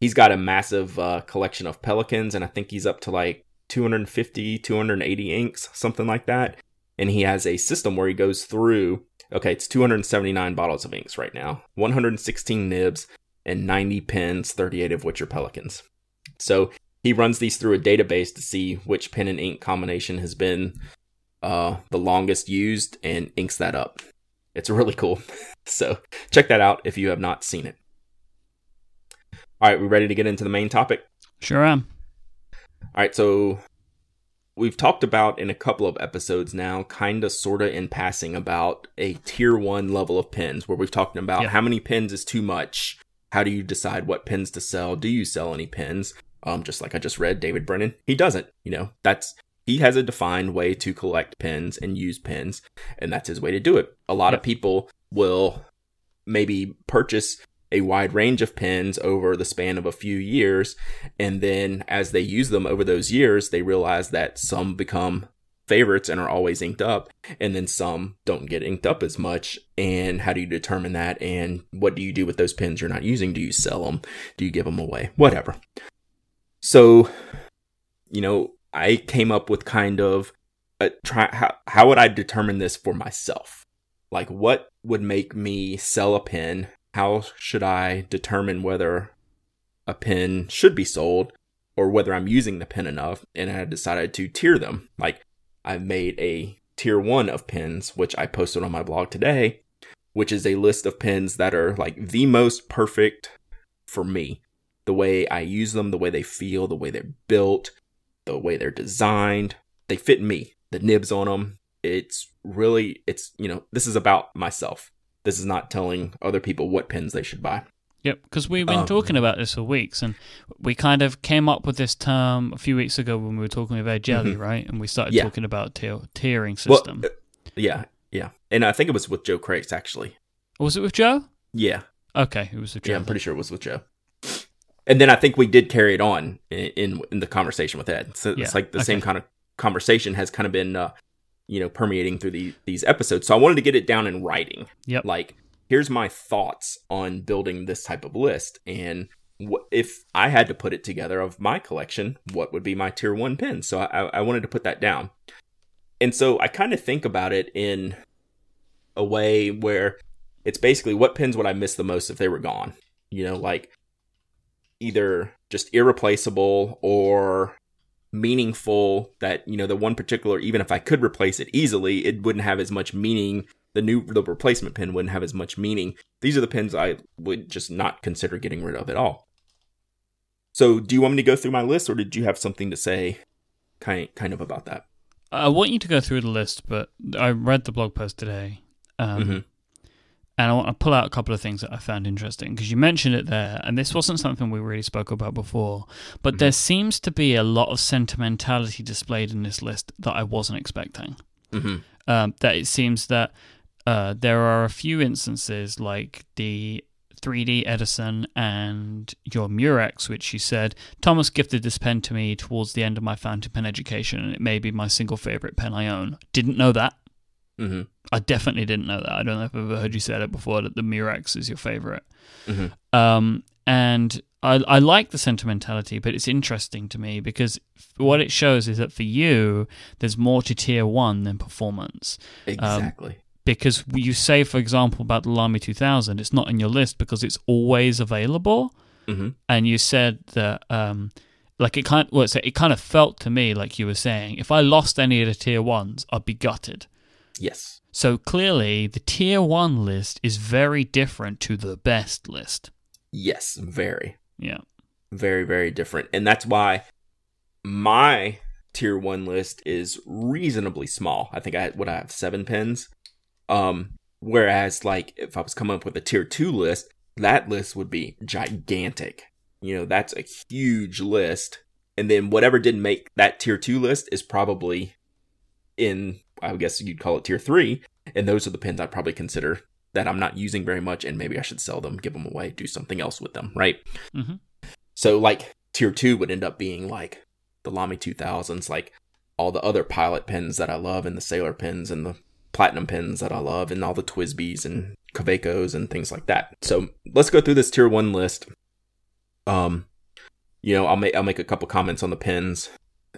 he's got a massive uh, collection of Pelikans, and I think he's up to like 250, 280 inks, something like that. And he has a system where he goes through. Okay, it's 279 bottles of inks right now, 116 nibs, and 90 pens, 38 of which are Pelikans. So he runs these through a database to see which pen and ink combination has been uh, the longest used and inks that up. It's really cool. so check that out if you have not seen it. All right, we ready to get into the main topic? Sure am. All right, so we've talked about in a couple of episodes now, kind of, sort of in passing, about a tier one level of pens where we've talked about yeah. how many pens is too much. How do you decide what pens to sell? Do you sell any pens? Um, just like I just read, David Brennan, he doesn't. You know, that's he has a defined way to collect pins and use pins, and that's his way to do it. A lot yeah. of people will maybe purchase a wide range of pins over the span of a few years, and then as they use them over those years, they realize that some become favorites and are always inked up and then some don't get inked up as much and how do you determine that and what do you do with those pins you're not using do you sell them do you give them away whatever so, you know, I came up with kind of a try how how would I determine this for myself? Like, what would make me sell a pin? How should I determine whether a pin should be sold or whether I'm using the pin enough? And I decided to tier them. Like, I've made a tier one of pins, which I posted on my blog today, which is a list of pins that are like the most perfect for me. The way I use them, the way they feel, the way they're built, the way they're designed. They fit me. The nibs on them. It's really, it's, you know, this is about myself. This is not telling other people what pins they should buy. Yep, because we've been um, talking about this for weeks, and we kind of came up with this term a few weeks ago when we were talking about jelly, mm-hmm. right? And we started yeah. talking about tier- tiering system. Well, uh, yeah, yeah, and I think it was with Joe Crates actually. Was it with Joe? Yeah. Okay, it was with Joe. Yeah, I'm pretty sure it was with Joe. And then I think we did carry it on in in, in the conversation with Ed. So yeah. it's like the okay. same kind of conversation has kind of been, uh, you know, permeating through the, these episodes. So I wanted to get it down in writing. Yep. Like here's my thoughts on building this type of list and if I had to put it together of my collection, what would be my tier one pin? So I, I wanted to put that down. And so I kind of think about it in a way where it's basically what pins would I miss the most if they were gone? You know, like either just irreplaceable or meaningful that, you know, the one particular, even if I could replace it easily, it wouldn't have as much meaning the new the replacement pin wouldn't have as much meaning. These are the pins I would just not consider getting rid of at all. So, do you want me to go through my list, or did you have something to say, kind kind of about that? I want you to go through the list, but I read the blog post today, um, mm-hmm. And I want to pull out a couple of things that I found interesting because you mentioned it there, and this wasn't something we really spoke about before. But mm-hmm. there seems to be a lot of sentimentality displayed in this list that I wasn't expecting. Mm-hmm. Um, that it seems that uh, there are a few instances like the 3D Edison and your Murex, which you said, Thomas gifted this pen to me towards the end of my fountain pen education, and it may be my single favorite pen I own. Didn't know that. Mm-hmm. I definitely didn't know that. I don't know if I've ever heard you say it before that the Murex is your favorite. Mm-hmm. Um, and I, I like the sentimentality, but it's interesting to me because what it shows is that for you, there's more to tier one than performance. Um, exactly. Um, because you say, for example, about the Lamy 2000, it's not in your list because it's always available. Mm-hmm. And you said that, um, like it kind, of, well, it kind of felt to me like you were saying, if I lost any of the tier ones, I'd be gutted. Yes. So clearly, the tier one list is very different to the best list. Yes, very. Yeah. Very, very different. And that's why my tier one list is reasonably small. I think I would have seven pins. Um, whereas like if I was coming up with a tier two list, that list would be gigantic. You know, that's a huge list. And then whatever didn't make that tier two list is probably in, I guess you'd call it tier three. And those are the pins I'd probably consider that I'm not using very much. And maybe I should sell them, give them away, do something else with them. Right. Mm-hmm. So like tier two would end up being like the Lamy 2000s, like all the other pilot pins that I love and the sailor pins and the platinum pins that I love and all the TWSBIs and Kawecos and things like that. So let's go through this tier one list. Um, you know, I'll make I'll make a couple comments on the pins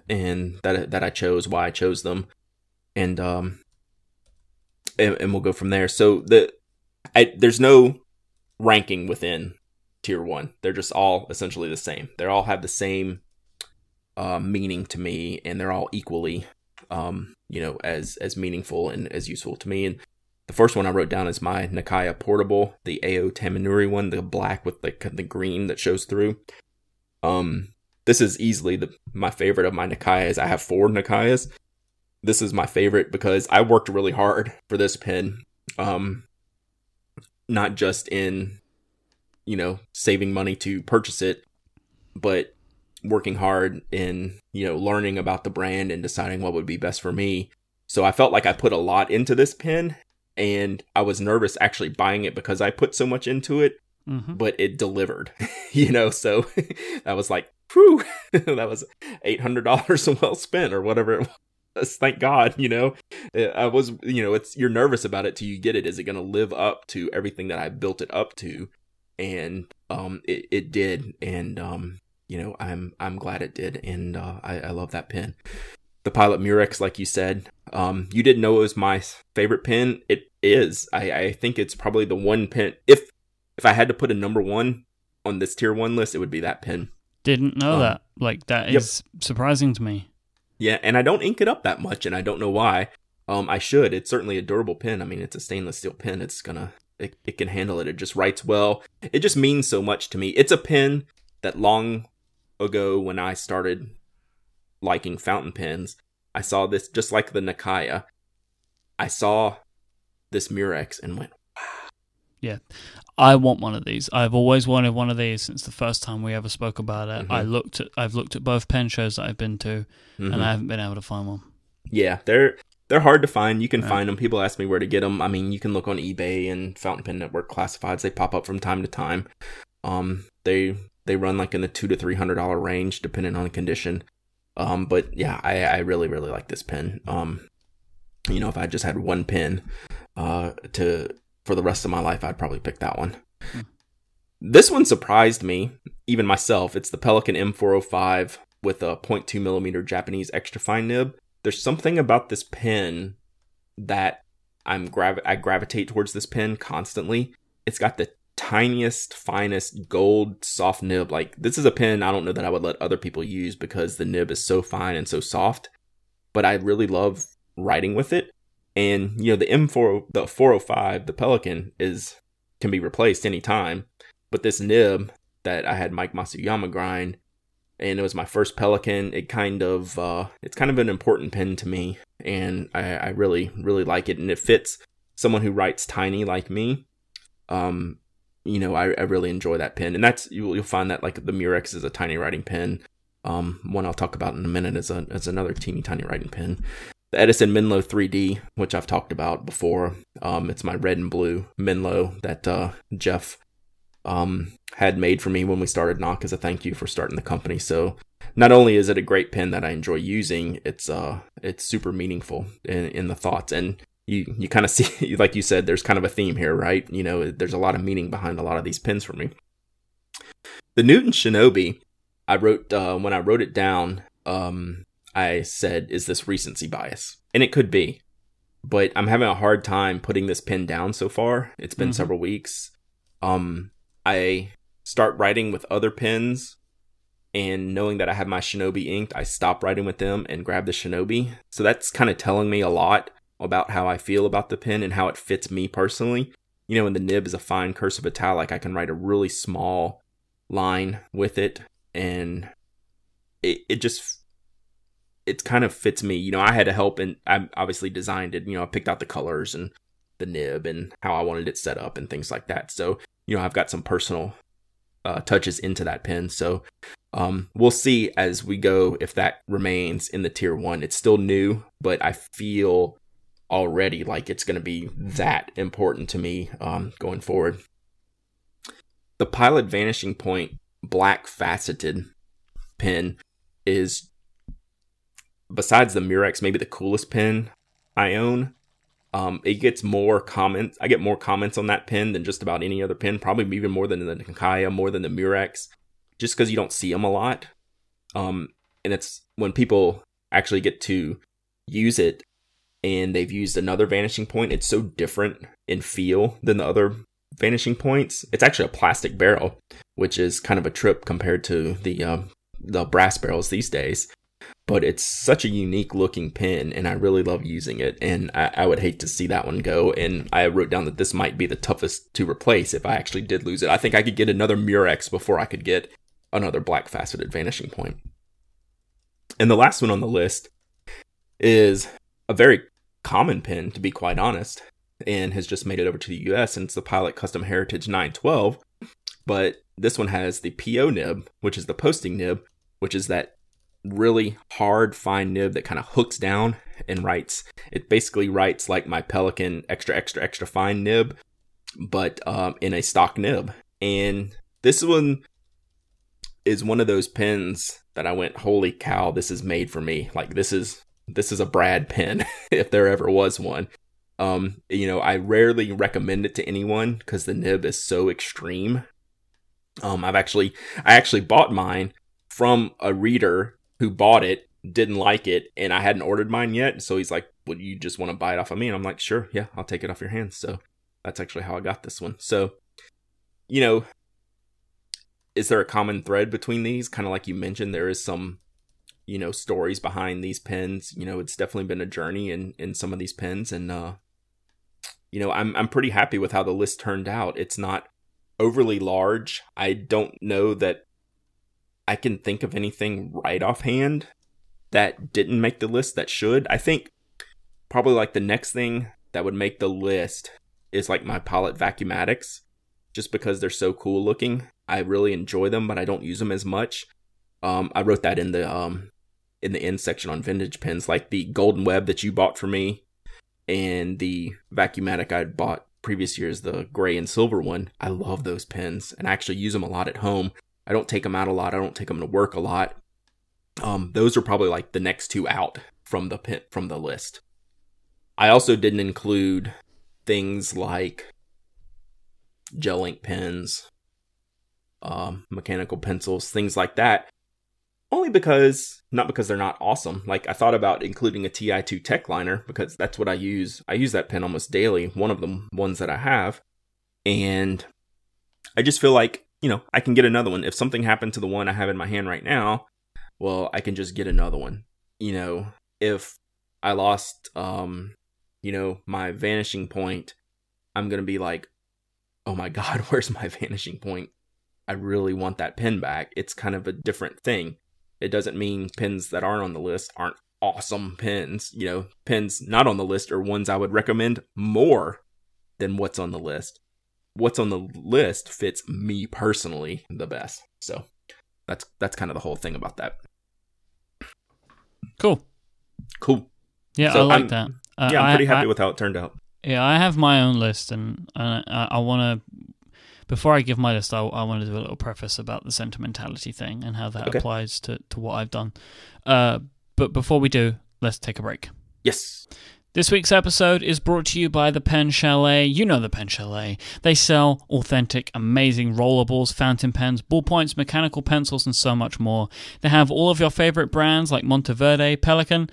and that that I chose, why I chose them, and um, and, and we'll go from there. So the I, there's no ranking within tier one. They're just all essentially the same. They all have the same uh, meaning to me, and they're all equally um, you know, as as meaningful and as useful to me. And the first one I wrote down is my Nakaya Portable, the Ao Tamenuri one, the black with the the green that shows through. Um, this is easily the my favorite of my Nakayas. I have four Nakayas. This is my favorite because I worked really hard for this pen. Um, not just in, you know, saving money to purchase it, but working hard in, you know, learning about the brand and deciding what would be best for me. So I felt like I put a lot into this pen and I was nervous actually buying it because I put so much into it, mm-hmm. but it delivered, you know, so that was like, whew, that was $800 well spent or whatever it was. Thank God, you know, I was, you know, it's, you're nervous about it till you get it. Is it going to live up to everything that I built it up to? And, um, it, it did. And, um, you know, I'm I'm glad it did, and uh, I, I love that pin. the Pilot Murex, like you said. Um, you didn't know it was my favorite pen. It is. I, I think it's probably the one pen. If if I had to put a number one on this tier one list, it would be that pen. Didn't know um, that. Like that is yep. surprising to me. Yeah, and I don't ink it up that much, and I don't know why. Um, I should. It's certainly a durable pen. I mean, it's a stainless steel pen. It's gonna, it, it can handle it. It just writes well. It just means so much to me. It's a pen that long ago when I started liking fountain pens, I saw this just like the Nakaya. I saw this Murex and went, wow. Yeah. I want one of these. I've always wanted one of these since the first time we ever spoke about it. Mm-hmm. I looked at I've looked at both pen shows that I've been to mm-hmm. and I haven't been able to find one. Yeah, they're they're hard to find. You can find them. People ask me where to get them. I mean, you can look on eBay and Fountain Pen Network classifieds. They pop up from time to time. Um, they they run like in the two to three hundred dollar range, depending on the condition. Um, but yeah, I, I really, really like this pen. Um, you know, if I just had one pen, uh, to, for the rest of my life, I'd probably pick that one. This one surprised me, even myself. It's the Pelikan M405 with a 0.2 millimeter Japanese extra fine nib. There's something about this pen that I'm grav- I gravitate towards this pen constantly. It's got the tiniest, finest gold soft nib. Like this is a pen I don't know that I would let other people use because the nib is so fine and so soft. But I really love writing with it. And you know the M4 the 405 the Pelikan is can be replaced anytime. But this nib that I had Mike Masuyama grind and it was my first Pelikan. It kind of uh, it's kind of an important pen to me, and I, I really really like it, and it fits someone who writes tiny like me. Um, you know, I, I really enjoy that pen, and that's you'll, you'll find that like the Murex is a tiny writing pen. Um, one I'll talk about in a minute is a is another teeny tiny writing pen. The Edison Menlo 3D, which I've talked about before, um, it's my red and blue Menlo that uh, Jeff um, had made for me when we started Nock as a thank you for starting the company. So not only is it a great pen that I enjoy using, it's uh it's super meaningful in, in the thoughts. And you you kind of see like you said there's kind of a theme here right? You know there's a lot of meaning behind a lot of these pins for me. The newton shinobi i wrote uh, when i wrote it down um, i said is this recency bias and it could be but i'm having a hard time putting this pin down so far it's been mm-hmm. several weeks um i start writing with other pins and knowing that i have my shinobi inked i stop writing with them and grab the shinobi so that's kind of telling me a lot about how I feel about the pen and how it fits me personally. You know, when the nib is a fine cursive italic, I can write a really small line with it and it, it just it kind of fits me. You know, I had to help and I obviously designed it. You know, I picked out the colors and the nib and how I wanted it set up and things like that. So, you know, I've got some personal uh, touches into that pen. So, um, we'll see as we go if that remains in the tier one. It's still new, but I feel already like it's going to be that important to me um, going forward. The Pilot Vanishing Point black faceted pen is, besides the Murex, maybe the coolest pen I own. Um, it gets more comments. I get more comments on that pen than just about any other pen, probably even more than the Nakaya, more than the Murex, just because you don't see them a lot. Um, and it's when people actually get to use it and they've used another vanishing point. It's so different in feel than the other vanishing points. It's actually a plastic barrel, which is kind of a trip compared to the uh, the brass barrels these days. But it's such a unique looking pin, and I really love using it. And I, I would hate to see that one go. And I wrote down that this might be the toughest to replace if I actually did lose it. I think I could get another Murex before I could get another black faceted vanishing point. And the last one on the list is a very common pin, to be quite honest, and has just made it over to the US, and it's the Pilot Custom Heritage 912. But this one has the PO nib, which is the posting nib, which is that really hard, fine nib that kind of hooks down and writes. It basically writes like my Pelikan extra, extra, extra fine nib, but um, in a stock nib. And this one is one of those pens that I went, holy cow, this is made for me. Like this is this is a Brad pen if there ever was one. Um, you know, I rarely recommend it to anyone because the nib is so extreme. Um, I've actually, I actually bought mine from a reader who bought it didn't like it, and I hadn't ordered mine yet. So he's like, "Would you just want to buy it off of me?" And I'm like, "Sure, yeah, I'll take it off your hands." So that's actually how I got this one. So, you know, is there a common thread between these? Kind of like you mentioned, there is some, you know, stories behind these pens. You know, it's definitely been a journey in in some of these pens, and uh, you know, I'm I'm pretty happy with how the list turned out. It's not overly large. I don't know that I can think of anything right offhand that didn't make the list that should. I think probably like the next thing that would make the list is like my Pilot Vacuumatics, just because they're so cool looking. I really enjoy them, but I don't use them as much. Um, I wrote that in the um in the end section on vintage pens, like the Golden Web that you bought for me, and the Vacuumatic I bought previous years, the gray and silver one. I love those pens, and I actually use them a lot at home. I don't take them out a lot. I don't take them to work a lot. Um, those are probably like the next two out from the from the list. I also didn't include things like gel ink pens, um, mechanical pencils, things like that. Only because, not because they're not awesome. Like I thought about including a TI2 Tech Liner because that's what I use. I use that pen almost daily. One of the ones that I have, and I just feel like you know I can get another one if something happened to the one I have in my hand right now. Well, I can just get another one. You know, if I lost, um, you know, my vanishing point, I'm gonna be like, oh my god, where's my vanishing point? I really want that pen back. It's kind of a different thing. It doesn't mean pens that aren't on the list aren't awesome pens. You know, pens not on the list are ones I would recommend more than what's on the list. What's on the list fits me personally the best. So that's that's kind of the whole thing about that. Cool. Cool. Yeah, so I like I'm, that. Uh, yeah, I'm pretty I, happy I, with how it turned out. Yeah, I have my own list, and, and I, I want to before I give my list, I, I want to do a little preface about the sentimentality thing and how that okay. applies to, to what I've done. Uh, but before we do, let's take a break. Yes. This week's episode is brought to you by the Pen Chalet. You know the Pen Chalet. They sell authentic, amazing rollerballs, fountain pens, ballpoints, mechanical pencils, and so much more. They have all of your favorite brands like Monteverde, Pelikan,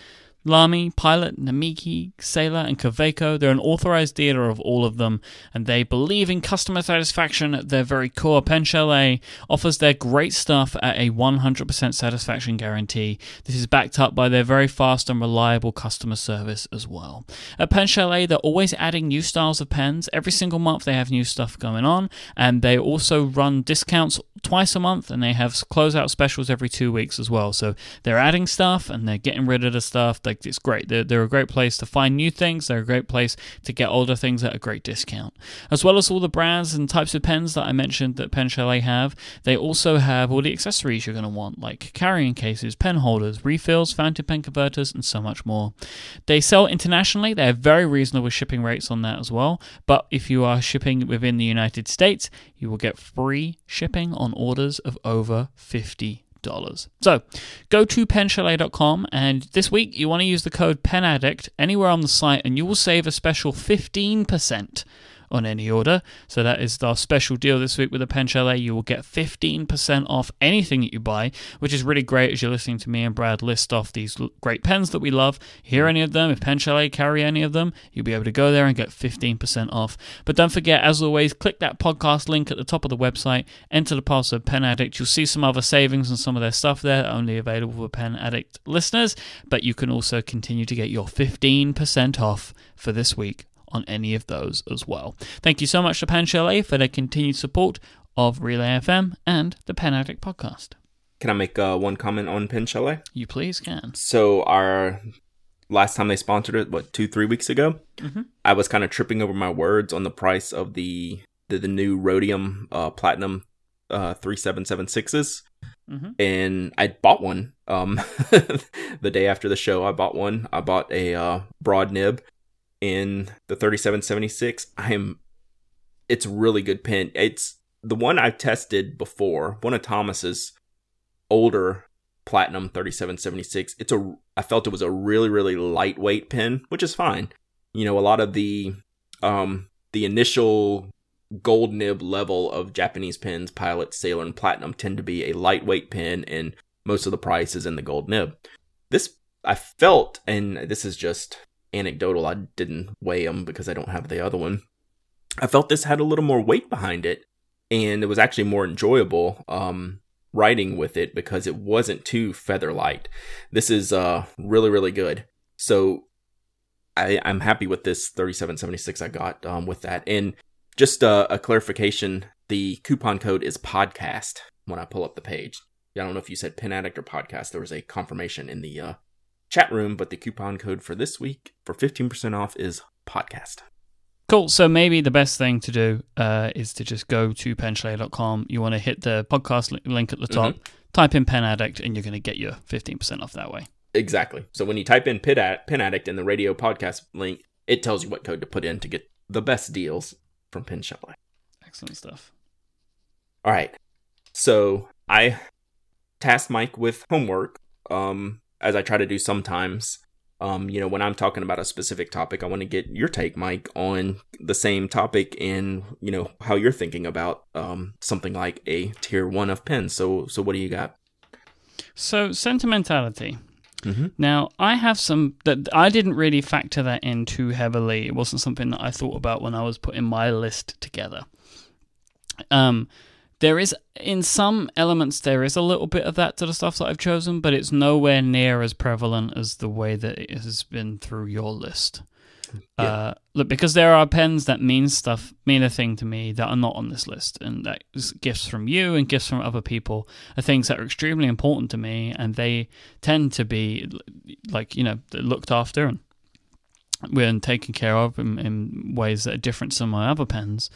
Lamy, Pilot, Namiki, Sailor, and Kaweco, they're an authorized dealer of all of them, and they believe in customer satisfaction at their very core. Pen Chalet offers their great stuff at a 100% satisfaction guarantee. This is backed up by their very fast and reliable customer service as well. At Pen Chalet, they're always adding new styles of pens. Every single month, they have new stuff going on, and they also run discounts twice a month, and they have closeout specials every two weeks as well. So they're adding stuff and they're getting rid of the stuff. Like it's great. They're, they're a great place to find new things. They're a great place to get older things at a great discount. As well as all the brands and types of pens that I mentioned that Pen Chalet have, they also have all the accessories you're going to want, like carrying cases, pen holders, refills, fountain pen converters, and so much more. They sell internationally. They have very reasonable shipping rates on that as well. But if you are shipping within the United States, you will get free shipping on orders of over 50 dollars. So go to penchalet.com and this week you want to use the code PENADDICT anywhere on the site and you will save a special 15% on any order. So that is our special deal this week with the Pen Chalet. You will get 15% off anything that you buy, which is really great as you're listening to me and Brad list off these great pens that we love. Hear any of them, if Pen Chalet carry any of them, you'll be able to go there and get 15% off. But don't forget, as always, click that podcast link at the top of the website, enter the password Pen Addict. You'll see some other savings and some of their stuff there, only available for Pen Addict listeners, but you can also continue to get your 15% off for this week on any of those as well. Thank you so much to Pen Chalet for their continued support of Relay FM and the Pen Addict podcast. Can I make uh, one comment on Pen Chalet? You please can. So our last time they sponsored it, what two three weeks ago, mm-hmm. I was kind of tripping over my words on the price of the the, the new Rhodium uh, Platinum uh, three seven seven sixes. Mm-hmm. And I bought one um, the day after the show. I bought one. I bought a uh, broad nib, in the 3776. I'm it's a really good pen. It's the one I've tested before, one of Thomas's older platinum 3776. It's a I felt it was a really really lightweight pen, which is fine. You know, a lot of the um the initial gold nib level of Japanese pens, Pilot, Sailor, and Platinum tend to be a lightweight pen and most of the price is in the gold nib. this I felt, and this is just anecdotal. I didn't weigh them because I don't have the other one. I felt this had a little more weight behind it, and it was actually more enjoyable um, writing with it because it wasn't too feather light. This is uh, really really good. So I, I'm happy with this 3776 I got um, with that. And just uh, a clarification: the coupon code is podcast when I pull up the page. I don't know if you said Pen Addict or podcast. There was a confirmation in the uh, chat room, but the coupon code for this week for 15% off is podcast. Cool. So maybe the best thing to do uh, is to just go to penchalet.com. You want to hit the podcast link at the top, mm-hmm. type in Pen Addict, and you're going to get your 15% off that way. Exactly. So when you type in Pen Addict in the radio podcast link, it tells you what code to put in to get the best deals from Pen Chalet. Excellent stuff. All right. So I tasked Myke with homework. Um, as I try to do sometimes. Um, you know, when I'm talking about a specific topic, I want to get your take, Myke, on the same topic and you know how you're thinking about um, something like a tier one of pens. So, so what do you got? So sentimentality. Mm-hmm. Now, I have some that I didn't really factor that in too heavily. It wasn't something that I thought about when I was putting my list together. Um, there is in some elements there is a little bit of that to the stuff that I've chosen, but it's nowhere near as prevalent as the way that it has been through your list. Yeah. Uh, look, because there are pens that mean stuff, mean a thing to me that are not on this list, and that gifts from you and gifts from other people are things that are extremely important to me, and they tend to be like you know looked after and when taken care of in, in, ways that are different to my other pens,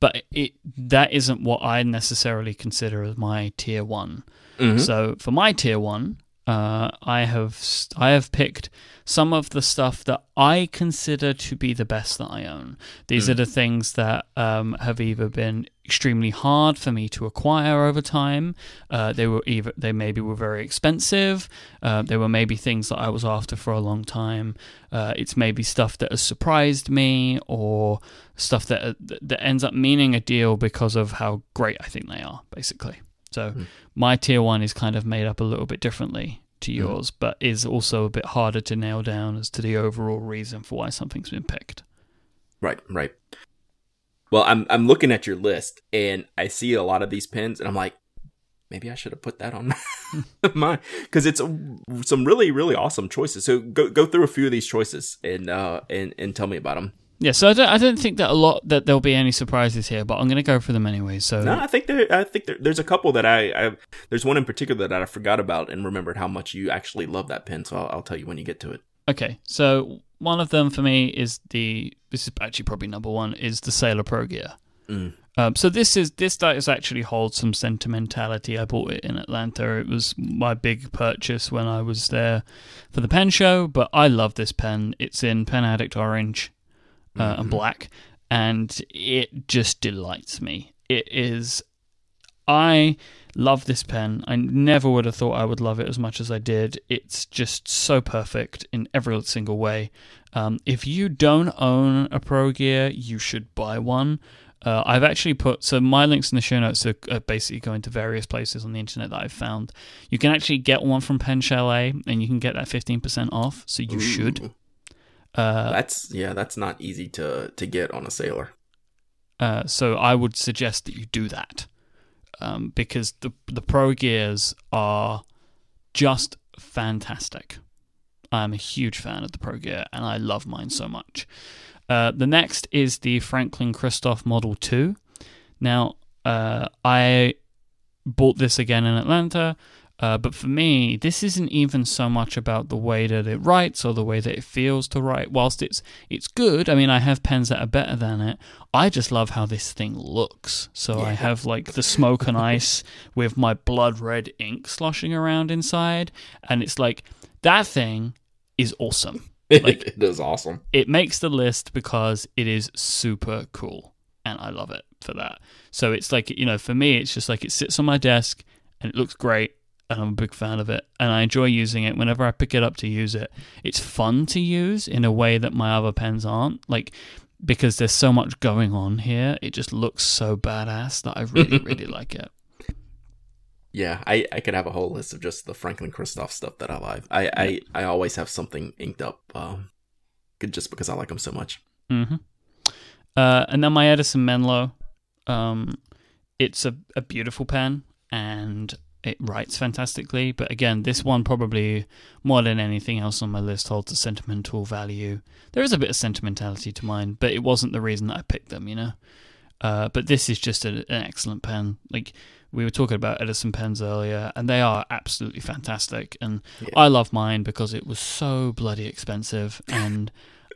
but it that isn't what I necessarily consider as my tier one. Mm-hmm. So for my tier one, uh, I have I have picked some of the stuff that I consider to be the best that I own. These mm. are the things that um, have either been extremely hard for me to acquire over time. Uh, they were either they maybe were very expensive. Uh, they were maybe things that I was after for a long time. Uh, it's maybe stuff that has surprised me or stuff that that ends up meaning a deal because of how great I think they are. Basically, so mm. my tier one is kind of made up a little bit differently to mm. yours, mm. but is also a bit harder to nail down as to the overall reason for why something's been picked. Right, right. Well, I'm I'm looking at your list and I see a lot of these pins, and I'm like, maybe I should have put that on mine because it's a, some really really awesome choices. So go go through a few of these choices and uh and and tell me about them. Yeah, so I don't, I don't think that a lot that there'll be any surprises here, but I'm going to go for them anyway. So no, I think there, I think there, there's a couple that I, I, there's one in particular that I forgot about and remembered how much you actually love that pin. So I'll, I'll tell you when you get to it. Okay, so one of them for me is the this is actually probably number one is the Sailor Pro Gear. Mm. Um, so this is this does actually hold some sentimentality. I bought it in Atlanta. It was my big purchase when I was there for the pen show. But I love this pen. It's in Pen Addict Orange uh, mm-hmm. and black, and it just delights me. It is. I love this pen. I never would have thought I would love it as much as I did. It's just so perfect in every single way. Um, if you don't own a Pro Gear, you should buy one. Uh, I've actually put so my links in the show notes are, are, basically going to various places on the internet that I've found. You can actually get one from Pen Chalet, and you can get that fifteen percent off. So you Ooh. should. Uh, that's yeah, that's not easy to to get on a sailor. Uh, so I would suggest that you do that um, because the the pro gears are just fantastic. I'm a huge fan of the pro gear and I love mine so much. Uh, the next is the Franklin Christoph Model 2. Now, uh, I bought this again in Atlanta. Uh, but for me, this isn't even so much about the way that it writes or the way that it feels to write. Whilst it's it's good, I mean, I have pens that are better than it. I just love how this thing looks. So yeah. I have like the smoke and ice with my blood red ink sloshing around inside, and it's like that thing is awesome. Like it is awesome. It makes the list because it is super cool, and I love it for that. So it's like you know, for me, it's just like it sits on my desk and it looks great and I'm a big fan of it, and I enjoy using it. Whenever I pick it up to use it, it's fun to use in a way that my other pens aren't. Like because there's so much going on here, it just looks so badass that I really, really like it. Yeah, I, I could have a whole list of just the Franklin Christoph stuff that I like. I, I, I always have something inked up, um, just because I like them so much. Mm-hmm. Uh, and then my Edison Menlo, um, it's a, a beautiful pen and it writes fantastically. But again, this one probably more than anything else on my list holds a sentimental value. There is a bit of sentimentality to mine, but it wasn't the reason that I picked them, you know. Uh, but this is just a, an excellent pen. Like we were talking about Edison pens earlier, and they are absolutely fantastic. And yeah. I love mine because it was so bloody expensive, and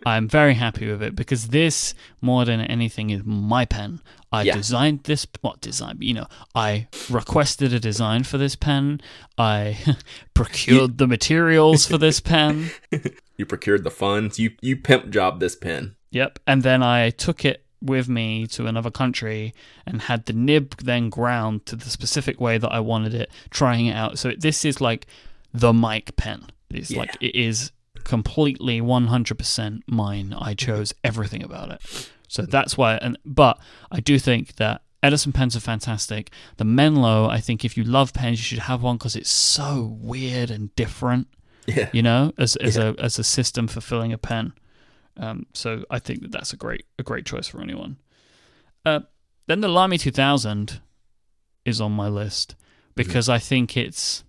I'm very happy with it because this, more than anything, is my pen. I yeah. designed this, what design? You know, I requested a design for this pen. I procured the materials for this pen. You procured the funds. You you pimp job this pen. Yep, and then I took it with me to another country and had the nib then ground to the specific way that I wanted it, trying it out. So this is like the Myke pen. It's yeah. like it is completely 100% mine. I chose everything about it. So that's why and but I do think that Edison pens are fantastic. The Menlo, I think if you love pens, you should have one because it's so weird and different. Yeah. You know, as as yeah. a as a system for filling a pen. Um, so I think that that's a great a great choice for anyone. Uh, then the Lamy 2000 is on my list because mm-hmm. I think it's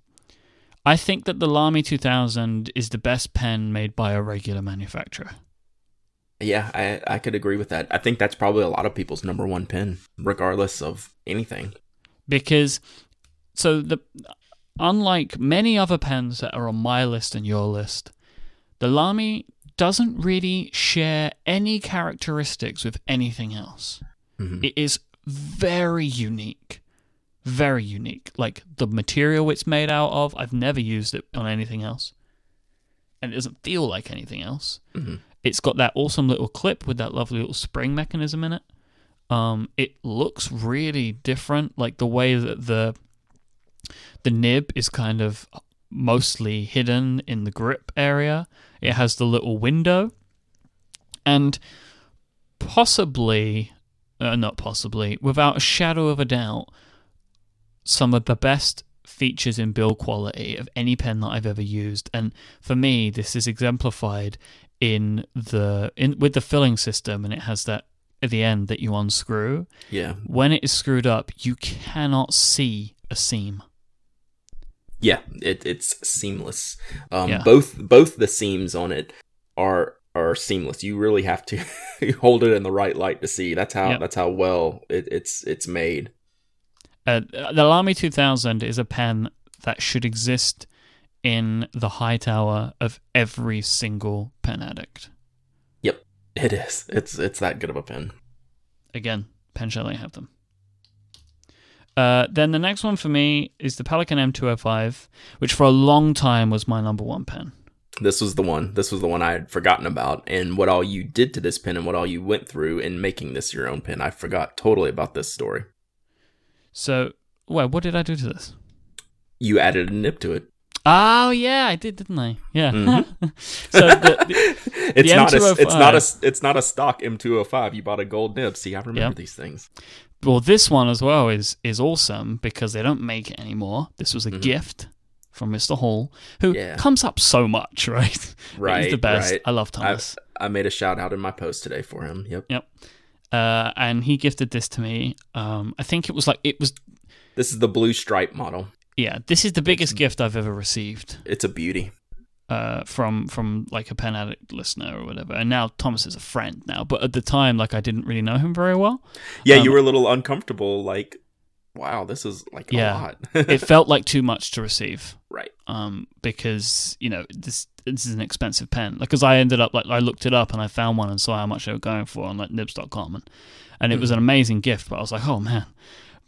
I think that the Lamy 2000 is the best pen made by a regular manufacturer. Yeah, I I could agree with that. I think that's probably a lot of people's number one pen, regardless of anything. Because so the unlike many other pens that are on my list and your list, the Lamy doesn't really share any characteristics with anything else. Mm-hmm. It is very unique. Very unique. Like the material it's made out of, I've never used it on anything else. And it doesn't feel like anything else. Mm-hmm. It's got that awesome little clip with that lovely little spring mechanism in it. Um, it looks really different, like the way that the the nib is kind of mostly hidden in the grip area. It has the little window, and possibly, uh, not possibly, without a shadow of a doubt, some of the best features in build quality of any pen that I've ever used. And for me, this is exemplified in the in with the filling system, and it has that at the end that you unscrew. Yeah. When it is screwed up, you cannot see a seam. Yeah, it, it's seamless. Um, yeah. Both both the seams on it are are seamless. You really have to hold it in the right light to see. That's how yep. that's how well it, it's it's made. Uh, the Lamy 2000 is a pen that should exist in the high tower of every single pen addict. Yep, it is. It's it's that good of a pen. Again, Pen Chalet have them. Uh, then the next one for me is the Pelikan M205, which for a long time was my number one pen. This was the one. This was the one I had forgotten about, and what all you did to this pen, and what all you went through in making this your own pen. I forgot totally about this story. So, well, what did I do to this? You added a nib to it. Oh yeah, I did, didn't I? Yeah. Mm-hmm. so the, the, it's the not a it's not a it's not a stock M205. You bought a gold nib. See, I remember yep. these things well, this one as well is is awesome because they don't make it anymore. This was a mm-hmm. gift from Mr. Hall, who yeah. comes up so much, right? Right. He's the best. Right. I love Thomas. I, I, made a shout out in my post today for him. Yep. Yep. Uh, and he gifted this to me. Um, I think it was like it was. This is the blue stripe model. Yeah, this is the biggest it's, gift I've ever received. It's a beauty uh, from from like a pen addict listener or whatever. And now Thomas is a friend now, but at the time, like I didn't really know him very well. Yeah, um, you were a little uncomfortable. Like, wow, this is like yeah, a lot. it felt like too much to receive. Right. Um, because you know this this is an expensive pen. Like, because I ended up like I looked it up and I found one and saw how much they were going for on like nibs.com and and it mm. was an amazing gift. But I was like, oh man.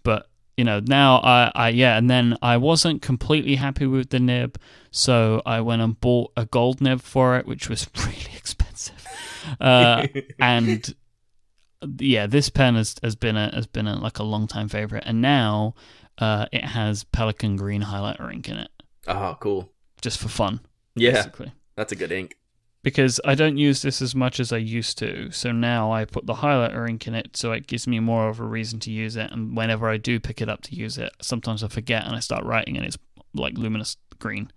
But you know, now I, I, yeah, and then I wasn't completely happy with the nib, so I went and bought a gold nib for it, which was really expensive. Uh, and yeah, this pen has, has been a has been a, like a long time favorite, and now uh, it has Pelikan green highlighter ink in it. Oh, cool! Just for fun. Yeah, basically. that's a good ink. because I don't use this as much as I used to. So now I put the highlighter ink in it, so it gives me more of a reason to use it. And whenever I do pick it up to use it, sometimes I forget and I start writing and it's like luminous green.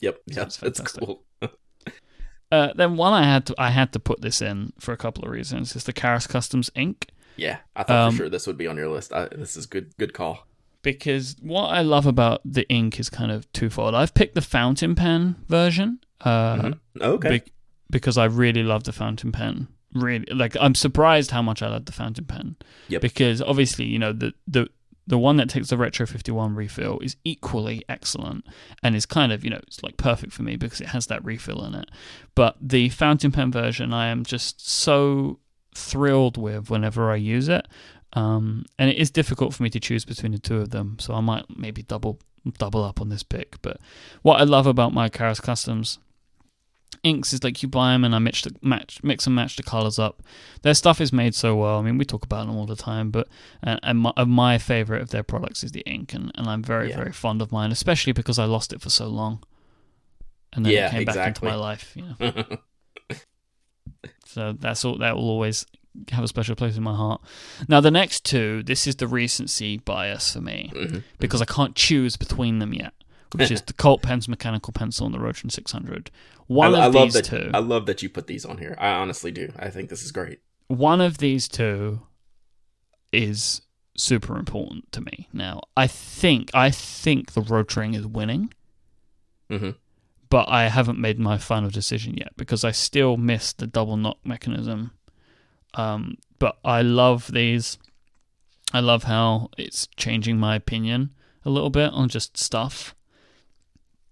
Yep, yeah, that's, that's cool. uh, then one I had to I had to put this in for a couple of reasons. Is the Karas Kustoms ink. Yeah, I thought um, for sure this would be on your list. I, this is good. Good call. Because what I love about the ink is kind of twofold. I've picked the fountain pen version. Uh, mm-hmm. Okay. Be- because I really love the fountain pen. Really, like I'm surprised how much I love the fountain pen. Yep. Because obviously, you know, the the the one that takes the Retro 51 refill is equally excellent and is kind of, you know, it's like perfect for me because it has that refill in it. But the fountain pen version, I am just so thrilled with whenever I use it. Um, and it is difficult for me to choose between the two of them, so I might maybe double double up on this pick. But what I love about my Karas Kustoms inks is like you buy them and I mix, the, match, mix and match the colors up. Their stuff is made so well. I mean, we talk about them all the time, but uh, and my, uh, my favorite of their products is the ink, and, and I'm very yeah. very fond of mine, especially because I lost it for so long, and then yeah, it came exactly. back into my life. You know? so that's all. That will always have a special place in my heart. Now, the next two, this is the recency bias for me mm-hmm. because I can't choose between them yet, which is the Cult Pens Mechanical Pencil and the Rotring 600. One I, of I these that, two. I love that you put these on here. I honestly do. I think this is great. One of these two is super important to me. Now, I think I think the Rotring is winning. Mm-hmm but I haven't made my final decision yet because I still miss the double knock mechanism um, but I love these. I love how it's changing my opinion a little bit on just stuff.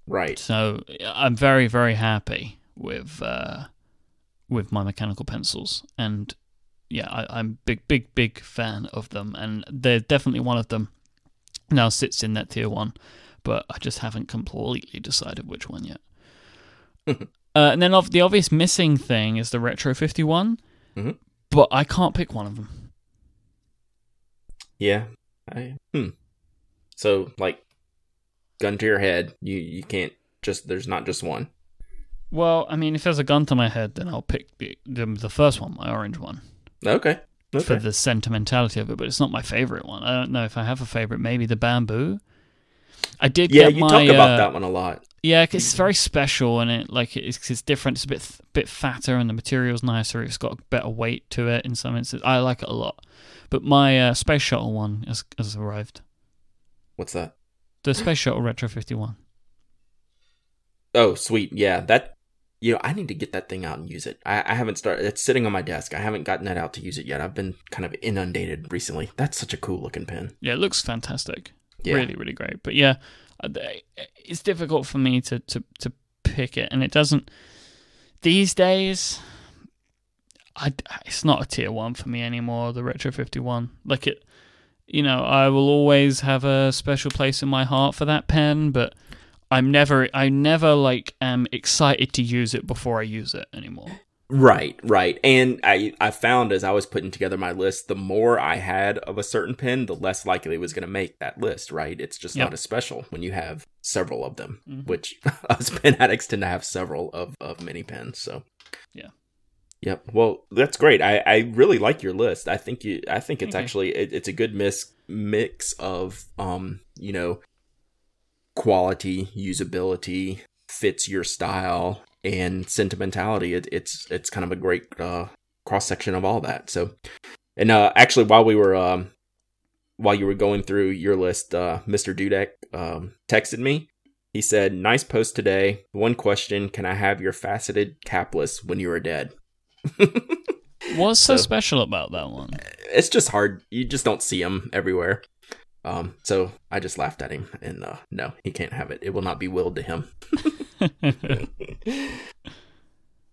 Right. So I'm very very happy with uh, with my mechanical pencils, and yeah, I, I'm big big big fan of them, and they're definitely one of them. Now sits in that tier one, but I just haven't completely decided which one yet. uh, and then the obvious missing thing is the Retro 51. Mm-hmm but I can't pick one of them. Yeah. I hmm. So like gun to your head, you you can't just there's not just one. Well, I mean, if there's a gun to my head, then I'll pick the the, the first one, my orange one. Okay. okay. For the sentimentality of it, but it's not my favorite one. I don't know if I have a favorite. Maybe the bamboo. I did. Yeah, you my, talk about uh, that one a lot. Yeah, it's very special and it like it's, it's different. It's a bit bit fatter and the material's nicer. It's got better weight to it in some instances. I like it a lot. But my uh, space shuttle one has, has arrived. What's that? The space shuttle retro fifty one. Oh, sweet. Yeah, that you know, I need to get that thing out and use it. I, I, haven't started. It's sitting on my desk. I haven't gotten that out to use it yet. I've been kind of inundated recently. That's such a cool looking pen. Yeah, it looks fantastic. Yeah. Really, really great. But yeah, uh, it's difficult for me to, to, to pick it, and it doesn't. These days, I, it's not a tier one for me anymore. The Retro Fifty One, like it, you know, I will always have a special place in my heart for that pen, but I'm never, I never like am excited to use it before I use it anymore. Right, right. And I, I found as I was putting together my list, the more I had of a certain pen, the less likely it was going to make that list, right? It's just yep. not as special when you have several of them, mm-hmm. which us pen addicts tend to have several of, of mini pens. So, yeah. Yep. Well, that's great. I, I really like your list. I think you, I think it's okay. actually, it, it's a good mix, mix of, um, you know, quality, usability, fits your style, and sentimentality. It, it's it's kind of a great uh, cross section of all that. So, and uh, actually, while we were um, while you were going through your list, uh, Mr. Dudek um, texted me. He said, "Nice post today. One question: Can I have your faceted capless when you are dead?" What's so, so, special about that one? It's just hard. You just don't see him everywhere. Um, so I just laughed at him, and uh, no, he can't have it. It will not be willed to him.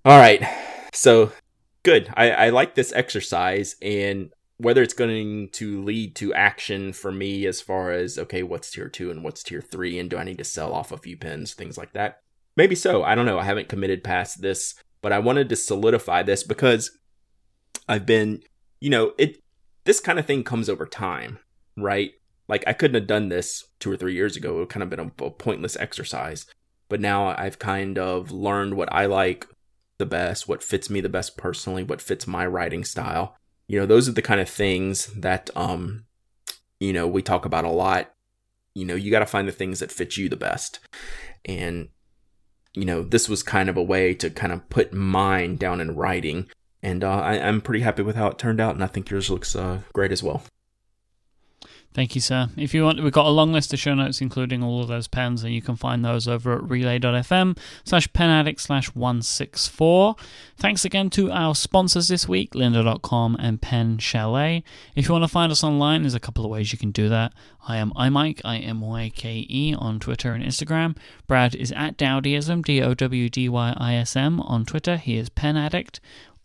All right. So good. I, I like this exercise and whether it's going to lead to action for me as far as okay, what's tier two and what's tier three, and do I need to sell off a few pins, things like that. Maybe so. I don't know. I haven't committed past this, but I wanted to solidify this because I've been, you know, it this kind of thing comes over time, right? Like I couldn't have done this two or three years ago. It would kind of been a, a pointless exercise. but now I've kind of learned what I like the best, what fits me the best personally, what fits my writing style. You know, those are the kind of things that um you know, we talk about a lot. You know, you got to find the things that fit you the best. And you know, this was kind of a way to kind of put mine down in writing. And uh, I, am pretty happy with how it turned out, and I think yours looks uh, great as well. Thank you, sir. If you want, we've got a long list of show notes, including all of those pens, and you can find those over at relay.fm slash penaddict slash 164. Thanks again to our sponsors this week, lynda.com and Pen Chalet. If you want to find us online, there's a couple of ways you can do that. I am iMyke, I-M-Y-K-E, on Twitter and Instagram. Brad is at Dowdyism, D-O-W-D-Y-I-S-M, on Twitter. He is Pen Addict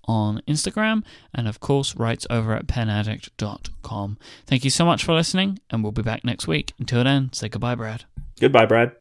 on Instagram, and of course, writes over at penaddict.com. Thank you so much for listening, and we'll be back next week. Until then, say goodbye, Brad. Goodbye, Brad.